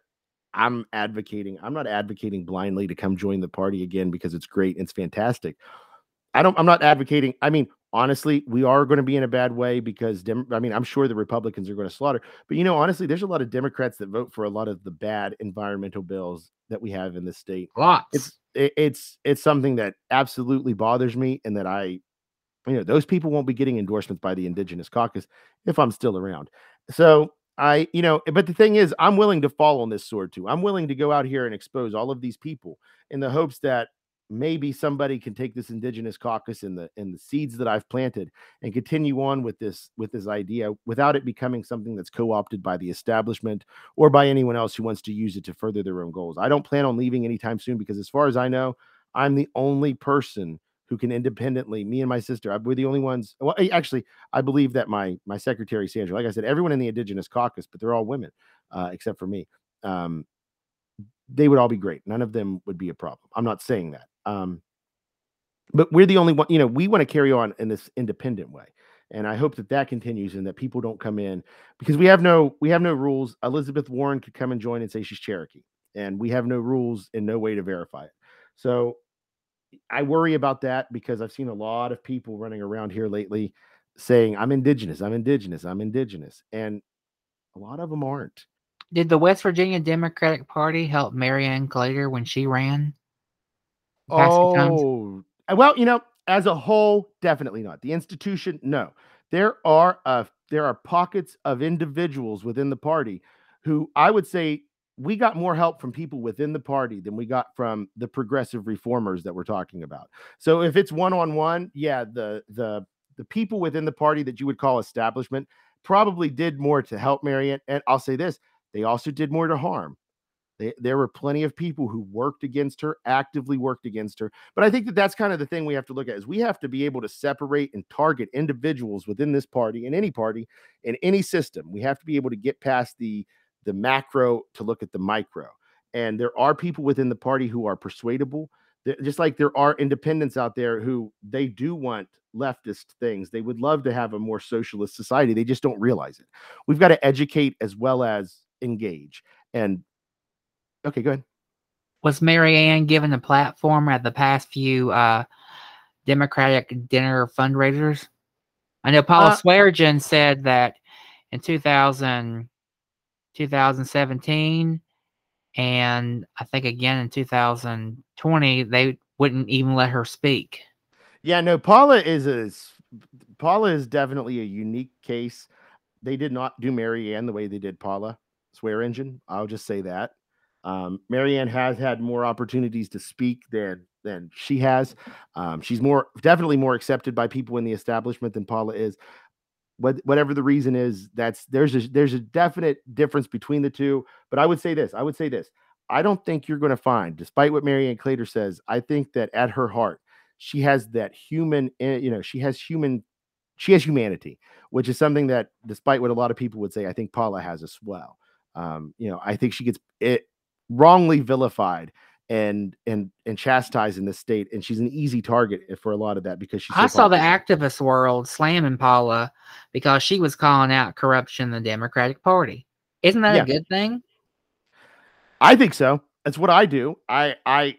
D: I'm advocating. I'm not advocating blindly to come join the party again because it's great. It's fantastic. I don't, I'm not advocating. I mean, honestly, we are going to be in a bad way because Dem- I mean, I'm sure the Republicans are going to slaughter. But you know, honestly, there's a lot of Democrats that vote for a lot of the bad environmental bills that we have in the state.
C: Lots.
D: It's it, it's it's something that absolutely bothers me, and that I, you know, those people won't be getting endorsements by the Indigenous Caucus if I'm still around. So I, you know, but the thing is, I'm willing to fall on this sword too. I'm willing to go out here and expose all of these people in the hopes that maybe somebody can take this indigenous caucus and the and the seeds that I've planted and continue on with this with this idea without it becoming something that's co-opted by the establishment or by anyone else who wants to use it to further their own goals. I don't plan on leaving anytime soon because as far as I know, I'm the only person who can independently me and my sister we're the only ones well actually i believe that my my secretary sandra like i said everyone in the indigenous caucus but they're all women uh, except for me um, they would all be great. None of them would be a problem. I'm not saying that um, but we're the only one, you know, we want to carry on in this independent way. And I hope that that continues and that people don't come in because we have no we have no rules. Elizabeth Warren could come and join and say she's Cherokee, and we have no rules and no way to verify it. So I worry about that because I've seen a lot of people running around here lately saying I'm indigenous, I'm indigenous, I'm indigenous, and a lot of them aren't.
C: Did the West Virginia Democratic Party help Mary Ann Claytor when she ran?
D: Oh, uh, well, you know, as a whole, definitely not. The institution, no. There are uh, there are pockets of individuals within the party who I would say we got more help from people within the party than we got from the progressive reformers that we're talking about. So if it's one on one, yeah, the the the people within the party that you would call establishment probably did more to help Mary Ann. And I'll say this: They also did more to harm. They, there were plenty of people who worked against her, actively worked against her. But I think that that's kind of the thing we have to look at is we have to be able to separate and target individuals within this party, in any party, in any system. We have to be able to get past the the macro to look at the micro. And there are people within the party who are persuadable. Just like there are independents out there who they do want leftist things. They would love to have a more socialist society. They just don't realize it. We've got to educate as well as engage. And okay, go ahead.
C: Was Mary Ann given a platform at the past few uh, Democratic dinner fundraisers? I know Paula
D: Uh,
C: Swearengin said that in 2000, 2017 and I think again in 2020, they wouldn't even let her speak.
D: Yeah, no, Paula is a s- Paula is definitely a unique case. They did not do Mary Ann the way they did Paula Swearengin. I'll just say that. Um, Mary Ann has had more opportunities to speak than than she has. Um, she's more definitely more accepted by people in the establishment than Paula is. What, whatever the reason is, that's there's a there's a definite difference between the two. But I would say this. I would say this. I don't think you're going to find, despite what Mary Ann Claytor says, I think that at her heart, she has that human, eh, you know, she has human, she has humanity, which is something that, despite what a lot of people would say, I think Paula has as well. Um, you know, I think she gets it wrongly vilified and and and chastised in this state, and she's an easy target for a lot of that because she's. so
C: I saw the activist world slamming Paula because she was calling out corruption in the Democratic Party. Isn't that
D: Yeah.
C: a good thing?
D: I think so. That's what I do. I I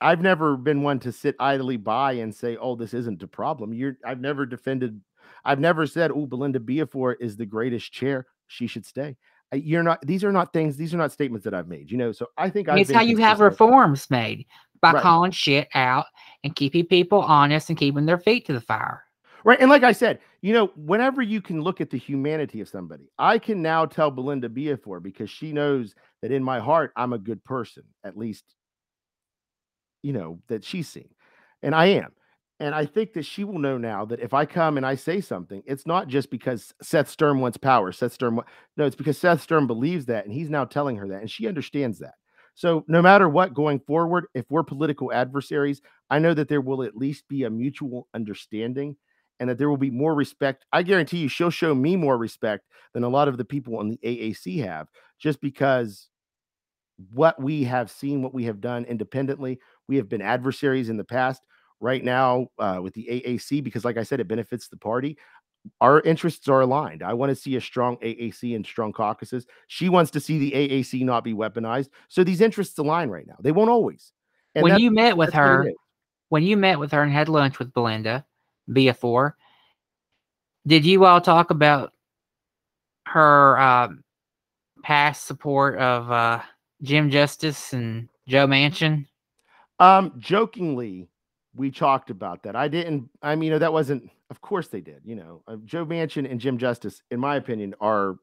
D: I've never been one to sit idly by and say, "Oh, this isn't a problem." You're I've never defended I've never said, "Oh, Belinda Biafore is the greatest chair. She should stay." Uh, You're not these are not things, these are not statements that I've made, you know. So I think I've
C: how you have reforms made by
D: Right.
C: calling shit out and keeping people honest and keeping their feet to the fire.
D: Right. And like I said, you know, whenever you can look at the humanity of somebody, I can now tell Belinda Biafore because she knows that in my heart, I'm a good person, at least, you know, that she's seen. And I am. And I think that she will know now that if I come and I say something, it's not just because Seth Stern wants power. Seth Stern, no, it's because Seth Stern believes that. And he's now telling her that. And she understands that. So no matter what going forward, if we're political adversaries, I know that there will at least be a mutual understanding and that there will be more respect. I guarantee you she'll show me more respect than a lot of the people on the AAC have just because what we have seen, what we have done independently, we have been adversaries in the past. Right now, uh, with the AAC, because like I said, it benefits the party. Our interests are aligned. I want to see a strong AAC and strong caucuses. She wants to see the AAC not be weaponized. So these interests align right now. They won't always. And
C: when you met with
D: that's what it
C: her, when you met with her and had lunch with Belinda Biafore, did you all talk about her um, past support of uh, Jim Justice and Joe Manchin?
D: Um, jokingly, we talked about that. I didn't. I mean, you know, that wasn't. Of course, they did. You know, uh, Joe Manchin and Jim Justice, in my opinion, are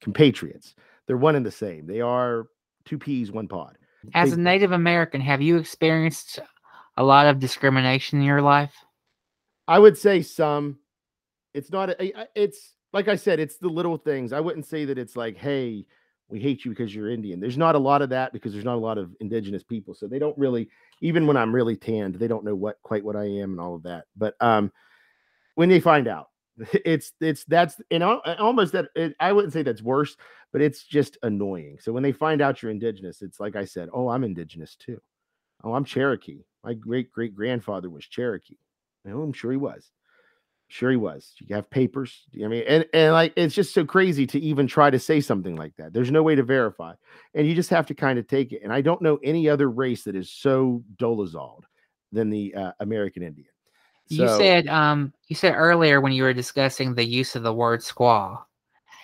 D: compatriots. They're one and the same. They are two peas, one pod.
C: As
D: They-
C: a Native American, have you experienced a lot of discrimination in your life?
D: I would say some. It's not. a- It's like I said. It's the little things. I wouldn't say that it's like, hey, we hate you because you're Indian. There's not a lot of that because there's not a lot of indigenous people. So they don't really. Even when I'm really tanned, they don't know what quite what I am and all of that. But um, when they find out, it's it's that's and al- almost that. It, I wouldn't say that's worse, but it's just annoying. So when they find out you're indigenous, it's like I said. Oh, I'm indigenous too. Oh, I'm Cherokee. My great great grandfather was Cherokee. Oh, I'm sure he was. Sure he was. You have papers. I mean, and and like it's just so crazy to even try to say something like that. There's no way to verify, and you just have to kind of take it. And I don't know any other race that is so dolezaled than the uh, American Indian.
C: you said um you said earlier when you were discussing the use of the word squaw.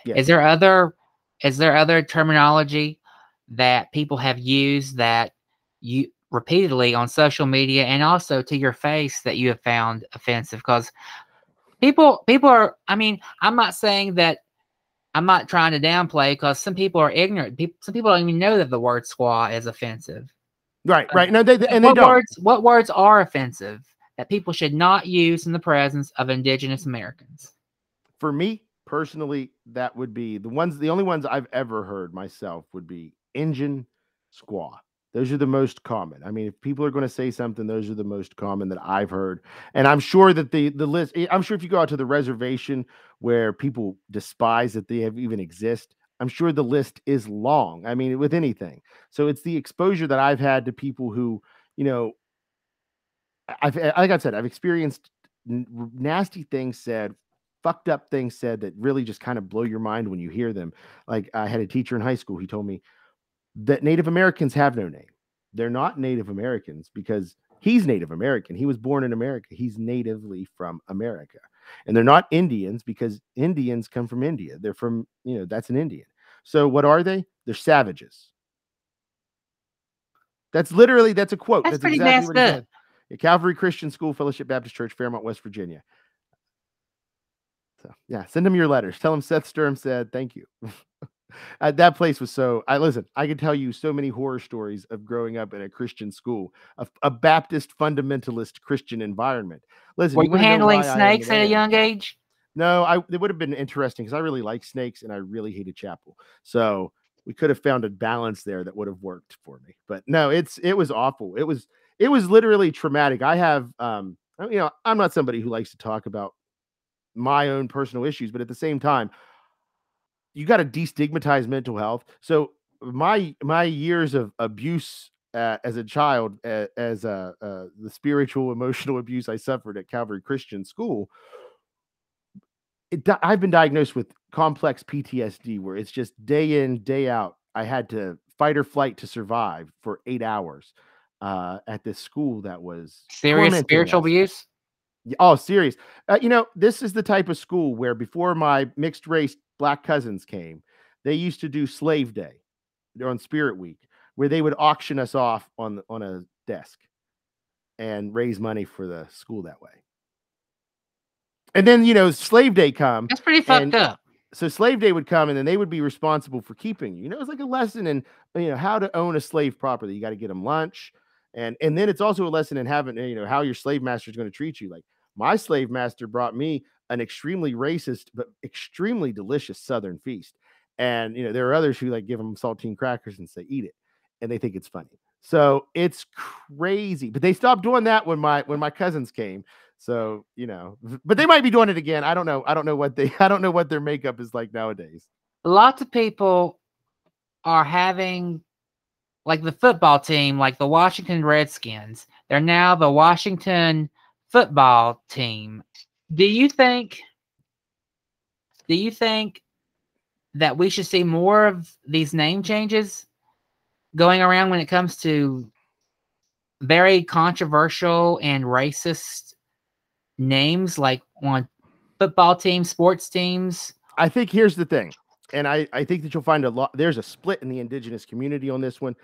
D: Yes.
C: Is there other is there other terminology that people have used that you repeatedly on social media and also to your face that you have found offensive? Because people people are I mean, I'm not saying that I'm not trying to downplay because some people are ignorant. People, some people don't even know that the word squaw is offensive.
D: right, right. No, they and they
C: what
D: don't.
C: words what words are offensive that people should not use in the presence of indigenous Americans?
D: For me personally, that would be the ones. The only ones I've ever heard myself would be Injun, Squaw. Those are the most common. I mean, if people are going to say something, those are the most common that I've heard. And I'm sure that the the list. eh, I'm sure if you go out to the reservation where people despise that they have even exist, I'm sure the list is long. I mean, with anything. So it's the exposure that I've had to people who, you know, I've eh, like I said, I've experienced nasty things said, fucked up things said that really just kind of blow your mind when you hear them. Like I had a teacher in high school. He told me that Native Americans have no name. They're not Native Americans because he's Native American. He was born in America. He's natively from America. And they're not Indians because Indians come from India. They're from, you know, that's an Indian. So what are they? They're savages. That's literally that's a quote.
C: That's pretty
D: exactly
C: messed up.
D: Calvary Christian School Fellowship Baptist Church, Fairmont, West Virginia. So yeah, send them your letters. Tell them Seth Sturm said thank you. Uh, that place was so. I listen. I could tell you so many horror stories of growing up in a Christian school, a, a Baptist fundamentalist Christian environment. Listen,
C: Were
D: you
C: you handling
D: why I am
C: snakes at a young age?
D: No, I it would have been interesting because I really like snakes and I really hated chapel. So we could have found a balance there that would have worked for me. But no, it's it was awful. It was it was literally traumatic. I have um you know, I'm not somebody who likes to talk about my own personal issues, but at the same time, you got to destigmatize mental health. So my my years of abuse uh, as a child, uh, as uh, uh, the spiritual emotional abuse I suffered at Calvary Christian School, it, I've been diagnosed with complex PTSD, where it's just day in day out. I had to fight or flight to survive for eight hours uh, at this school that was
C: Serious spiritual
D: us.
C: abuse?
D: Oh, serious. Uh, you know, this is the type of school where before my mixed race black cousins came, they used to do slave day on Spirit Week, where they would auction us off on on a desk and raise money for the school that way. And then you know, slave day come,
C: That's pretty fucked up.
D: so slave day would come and then they would be responsible for keeping you. You know, it's like a lesson in you know how to own a slave properly. You got to get them lunch, and and then it's also a lesson in having you know how your slave master is going to treat you. Like my slave master brought me an extremely racist but extremely delicious Southern feast, and you know there are others who like give them saltine crackers and say eat it, and they think it's funny. So it's crazy, but they stopped doing that when my when my cousins came. So you know, but they might be doing it again. I don't know. I don't know what they. I don't know what their makeup is like nowadays.
C: Lots of people are having, like the football team, like the Washington Redskins. They're now the Washington football team. Do you think? Do you think that we should see more of these name changes going around when it comes to very controversial and racist names, like on football teams, sports teams?
D: I think here's the thing, and I I think that you'll find a lot. There's a split in the indigenous community on this one,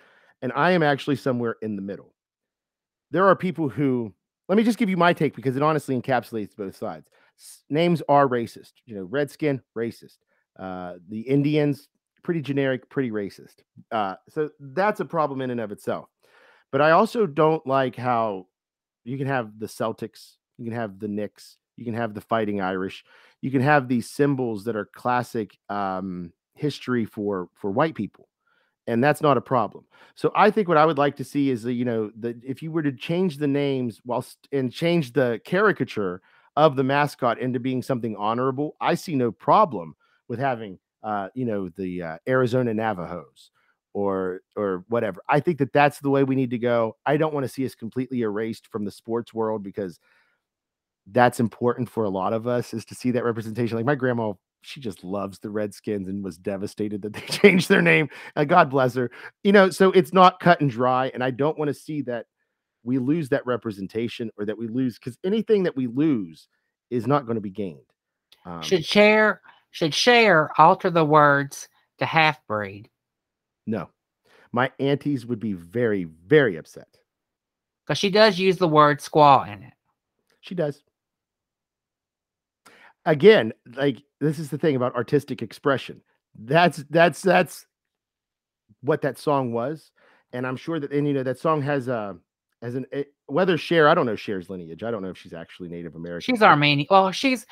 D: and I am actually somewhere in the middle. There are people who. Let me just give you my take because it honestly encapsulates both sides. S- Names are racist. You know, redskin, racist. Uh, the Indians, pretty generic, pretty racist. Uh, so that's a problem in and of itself. But I also don't like how you can have the Celtics, you can have the Knicks, you can have the Fighting Irish, you can have these symbols that are classic um, history for for white people, and that's not a problem. So I think what I would like to see is that you know that if you were to change the names whilst and change the caricature of the mascot into being something honorable, I see no problem with having uh, you know the uh, Arizona Navajos or or whatever. I think that that's the way we need to go. I don't want to see us completely erased from the sports world because that's important for a lot of us is to see that representation. Like my grandma, she just loves the Redskins and was devastated that they changed their name. Uh, God bless her. You know, so it's not cut and dry, and I don't want to see that we lose that representation or that we lose because anything that we lose is not going to be gained. Um,
C: Should Cher should Cher alter the words to half breed
D: no, my aunties would be very, very upset.
C: because she does use the word squaw in it.
D: She does. Again, like this is the thing about artistic expression. That's that's that's what that song was, and I'm sure that and you know that song has uh, a as an it, whether Cher I don't know Cher's lineage. I don't know if she's actually Native American.
C: She's Armenian. Well, she's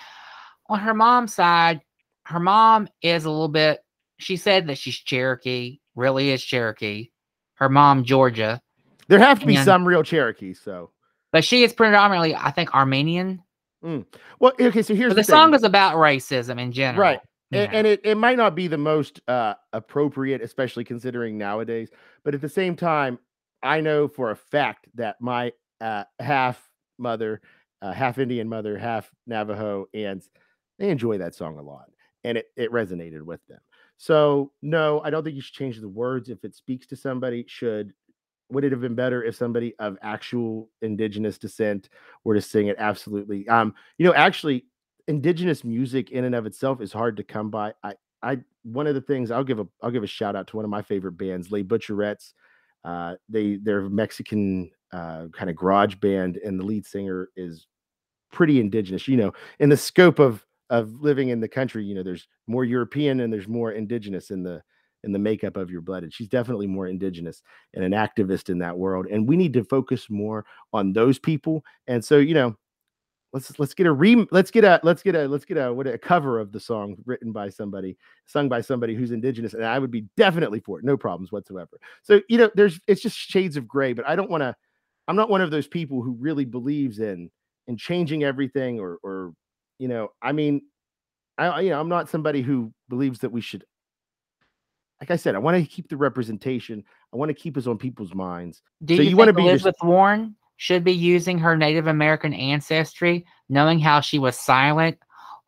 C: on her mom's side. her mom is a little bit. She said that she's Cherokee, really is Cherokee. Her mom, Georgia,
D: There have to be
C: And-
D: some real Cherokees. So,
C: but she is predominantly, I think, Armenian.
D: Well, okay. So here's
C: the
D: thing.
C: song is about racism in general.
D: Right. and, and it, it might not be the most uh, appropriate, especially considering nowadays. But at the same time, I know for a fact that my uh, half mother, uh, half Indian mother, half Navajo aunts, they enjoy that song a lot, and it, it resonated with them. So no, I don't think you should change the words if it speaks to somebody. Should would it have been better if somebody of actual indigenous descent were to sing it? Absolutely. Um, you know, actually, indigenous music in and of itself is hard to come by. I, I, one of the things I'll give a, I'll give a shout out to one of my favorite bands, Les Butcherettes. Uh, they, they're Mexican uh, kind of garage band, and the lead singer is pretty indigenous. You know, in the scope of of living in the country, you know, there's more European and there's more indigenous in the in the makeup of your blood. And she's definitely more indigenous and an activist in that world. And we need to focus more on those people. And so, you know, let's let's get a re let's get a let's get a let's get a what a cover of the song written by somebody sung by somebody who's indigenous and i would be definitely for it no problems whatsoever so you know there's it's just shades of gray but i don't want to i'm not one of those people who really believes in in changing everything or or you know i mean I- you know i'm not somebody who believes that we should like i said i want to keep the representation i want to keep us on people's minds
C: Do
D: So
C: you,
D: you wanna
C: think
D: be
C: Elizabeth Warren should be using her Native American ancestry, knowing how she was silent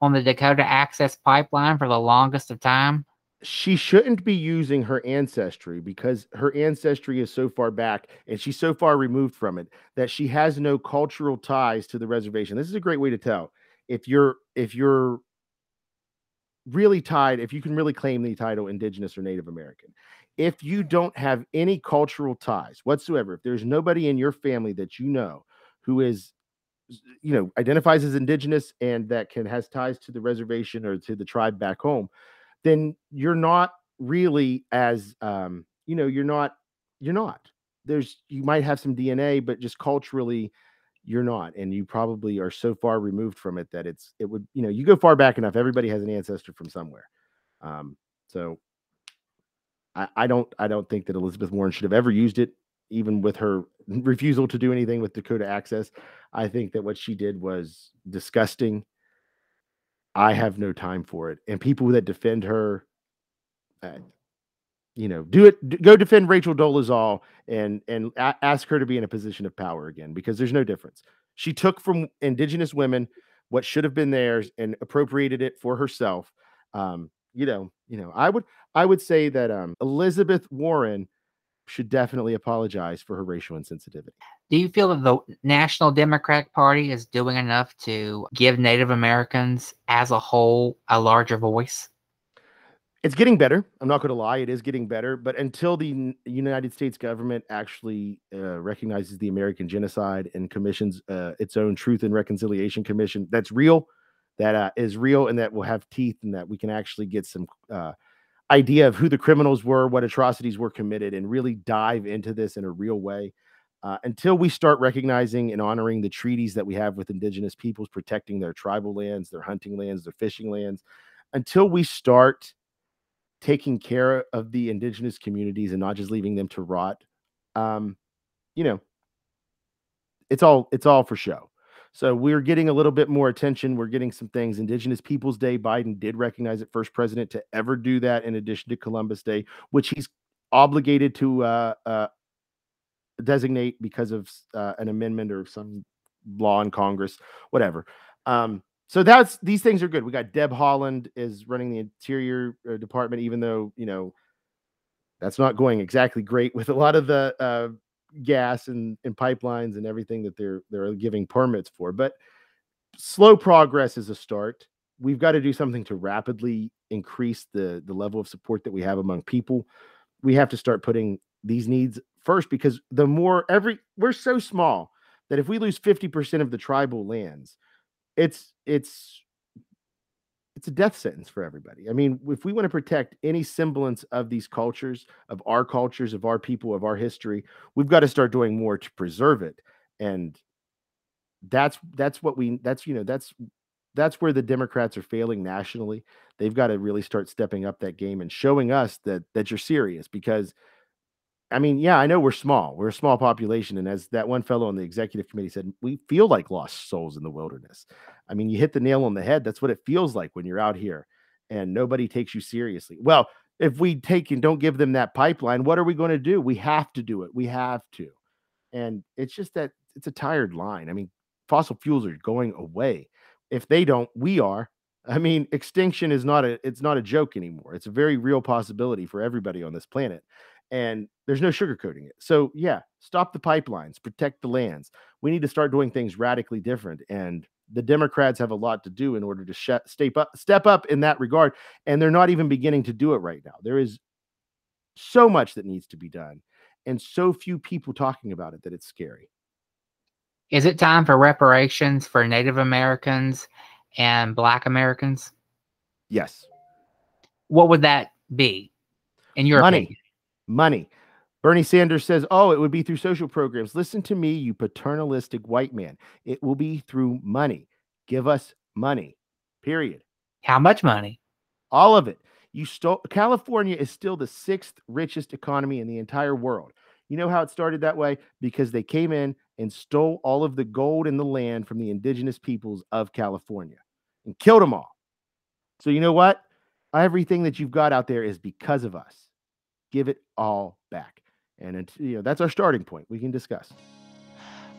C: on the Dakota Access Pipeline for the longest of time?
D: she shouldn't be using her ancestry because her ancestry is so far back and she's so far removed from it that she has no cultural ties to the reservation. This is a great way to tell if you're if you're really tied, if you can really claim the title indigenous or Native American. If you don't have any cultural ties whatsoever, if there's nobody in your family that you know who is you know identifies as indigenous and that can has ties to the reservation or to the tribe back home then you're not really as um you know you're not you're not there's you might have some dna but just culturally you're not and you probably are so far removed from it that it's it would you know you go far back enough everybody has an ancestor from somewhere um so i i don't i don't think that elizabeth warren should have ever used it even with her refusal to do anything with dakota access i think that what she did was disgusting I have no time for it. And people that defend her, you know, do it. Go defend Rachel Dolezal and and ask her to be in a position of power again because there's no difference. She took from indigenous women what should have been theirs and appropriated it for herself. Um, you know, you know, I would I would say that um, Elizabeth Warren should definitely apologize for her racial insensitivity.
C: Do you feel that the National Democratic Party is doing enough to give Native Americans as a whole a larger voice?
D: It's getting better. I'm not going to lie, it is getting better. But until the United States government actually uh, recognizes the American genocide and commissions uh, its own Truth and Reconciliation Commission, that's real, that uh, is real, and that will have teeth, and that we can actually get some uh, idea of who the criminals were, what atrocities were committed, and really dive into this in a real way. Uh, until we start recognizing and honoring the treaties that we have with indigenous peoples, protecting their tribal lands, their hunting lands, their fishing lands, until we start taking care of the indigenous communities and not just leaving them to rot um you know it's all it's all for show. So we're getting a little bit more attention we're getting some things. Indigenous peoples day biden did recognize it first president to ever do that in addition to columbus day which he's obligated to uh, uh designate because of uh, an amendment or some law in congress whatever. Um so that's these things are good. We got Deb Haaland is running the interior uh, department, even though you know that's not going exactly great with a lot of the uh, gas and, and pipelines and everything that they're they're giving permits for. But slow progress is a start. We've got to do something to rapidly increase the the level of support that we have among people. We have to start putting these needs first because the more every we're so small that if we lose 50% of the tribal lands, it's it's it's a death sentence for everybody. I mean, if we want to protect any semblance of these cultures, of our cultures, of our people, of our history, we've got to start doing more to preserve it. And that's that's what we that's you know that's that's where the Democrats are failing nationally. They've got to really start stepping up that game and showing us that that you're serious because I mean, yeah, I know we're small. We're a small population. And as that one fellow on the executive committee said, we feel like lost souls in the wilderness. I mean, you hit the nail on the head. That's what it feels like when you're out here and nobody takes you seriously. Well, if we take and don't give them that pipeline, what are we going to do? We have to do it. We have to. And it's just that it's a tired line. I mean, fossil fuels are going away. If they don't, we are. I mean, extinction is not a it's not a joke anymore. It's a very real possibility for everybody on this planet. And there's no sugarcoating it. So, yeah, stop the pipelines, protect the lands. We need to start doing things radically different and the Democrats have a lot to do in order to sh- step up step up in that regard and they're not even beginning to do it right now. There is so much that needs to be done and so few people talking about it that it's scary.
C: Is it time for reparations for Native Americans and Black Americans?
D: Yes.
C: What would that be in your
D: money?
C: opinion?
D: Money. Bernie Sanders says, Oh, it would be through social programs. Listen to me, you paternalistic white man. It will be through money. Give us money, period.
C: How much money?
D: All of it. You stole California is still the sixth richest economy in the entire world. You know how it started that way? Because they came in and stole all of the gold in the land from the indigenous peoples of California and killed them all. So, you know what? Everything that you've got out there is because of us. Give it all back. And you know, that's our starting point. We can discuss.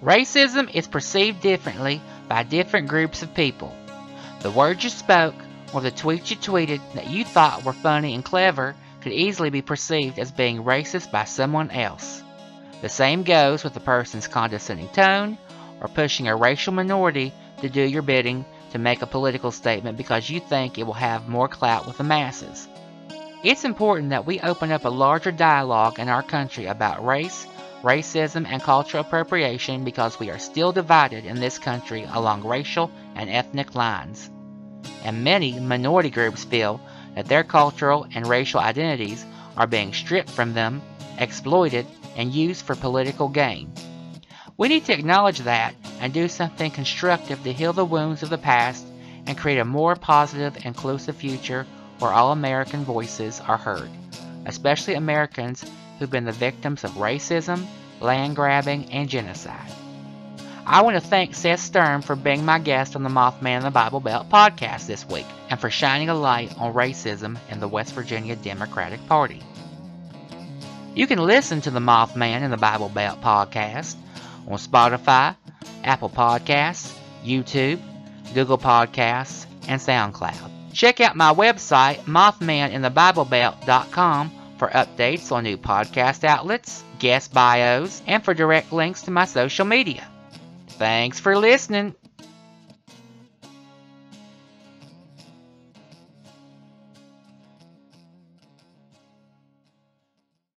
C: Racism is perceived differently by different groups of people. The words you spoke or the tweets you tweeted that you thought were funny and clever could easily be perceived as being racist by someone else. The same goes with a person's condescending tone or pushing a racial minority to do your bidding to make a political statement because you think it will have more clout with the masses. It's important that we open up a larger dialogue in our country about race, racism, and cultural appropriation because we are still divided in this country along racial and ethnic lines. And many minority groups feel that their cultural and racial identities are being stripped from them, exploited, and used for political gain. We need to acknowledge that and do something constructive to heal the wounds of the past and create a more positive, inclusive future where all American voices are heard, especially Americans who've been the victims of racism, land grabbing, and genocide. I want to thank Seth Stern for being my guest on the Mothman in the Bible Belt podcast this week and for shining a light on racism in the West Virginia Democratic Party. You can listen to the Mothman in the Bible Belt podcast on Spotify, Apple Podcasts, YouTube, Google Podcasts, and SoundCloud. Check out my website, mothmaninthebiblebelt.com, for updates on new podcast outlets, guest bios, and for direct links to my social media. Thanks for listening.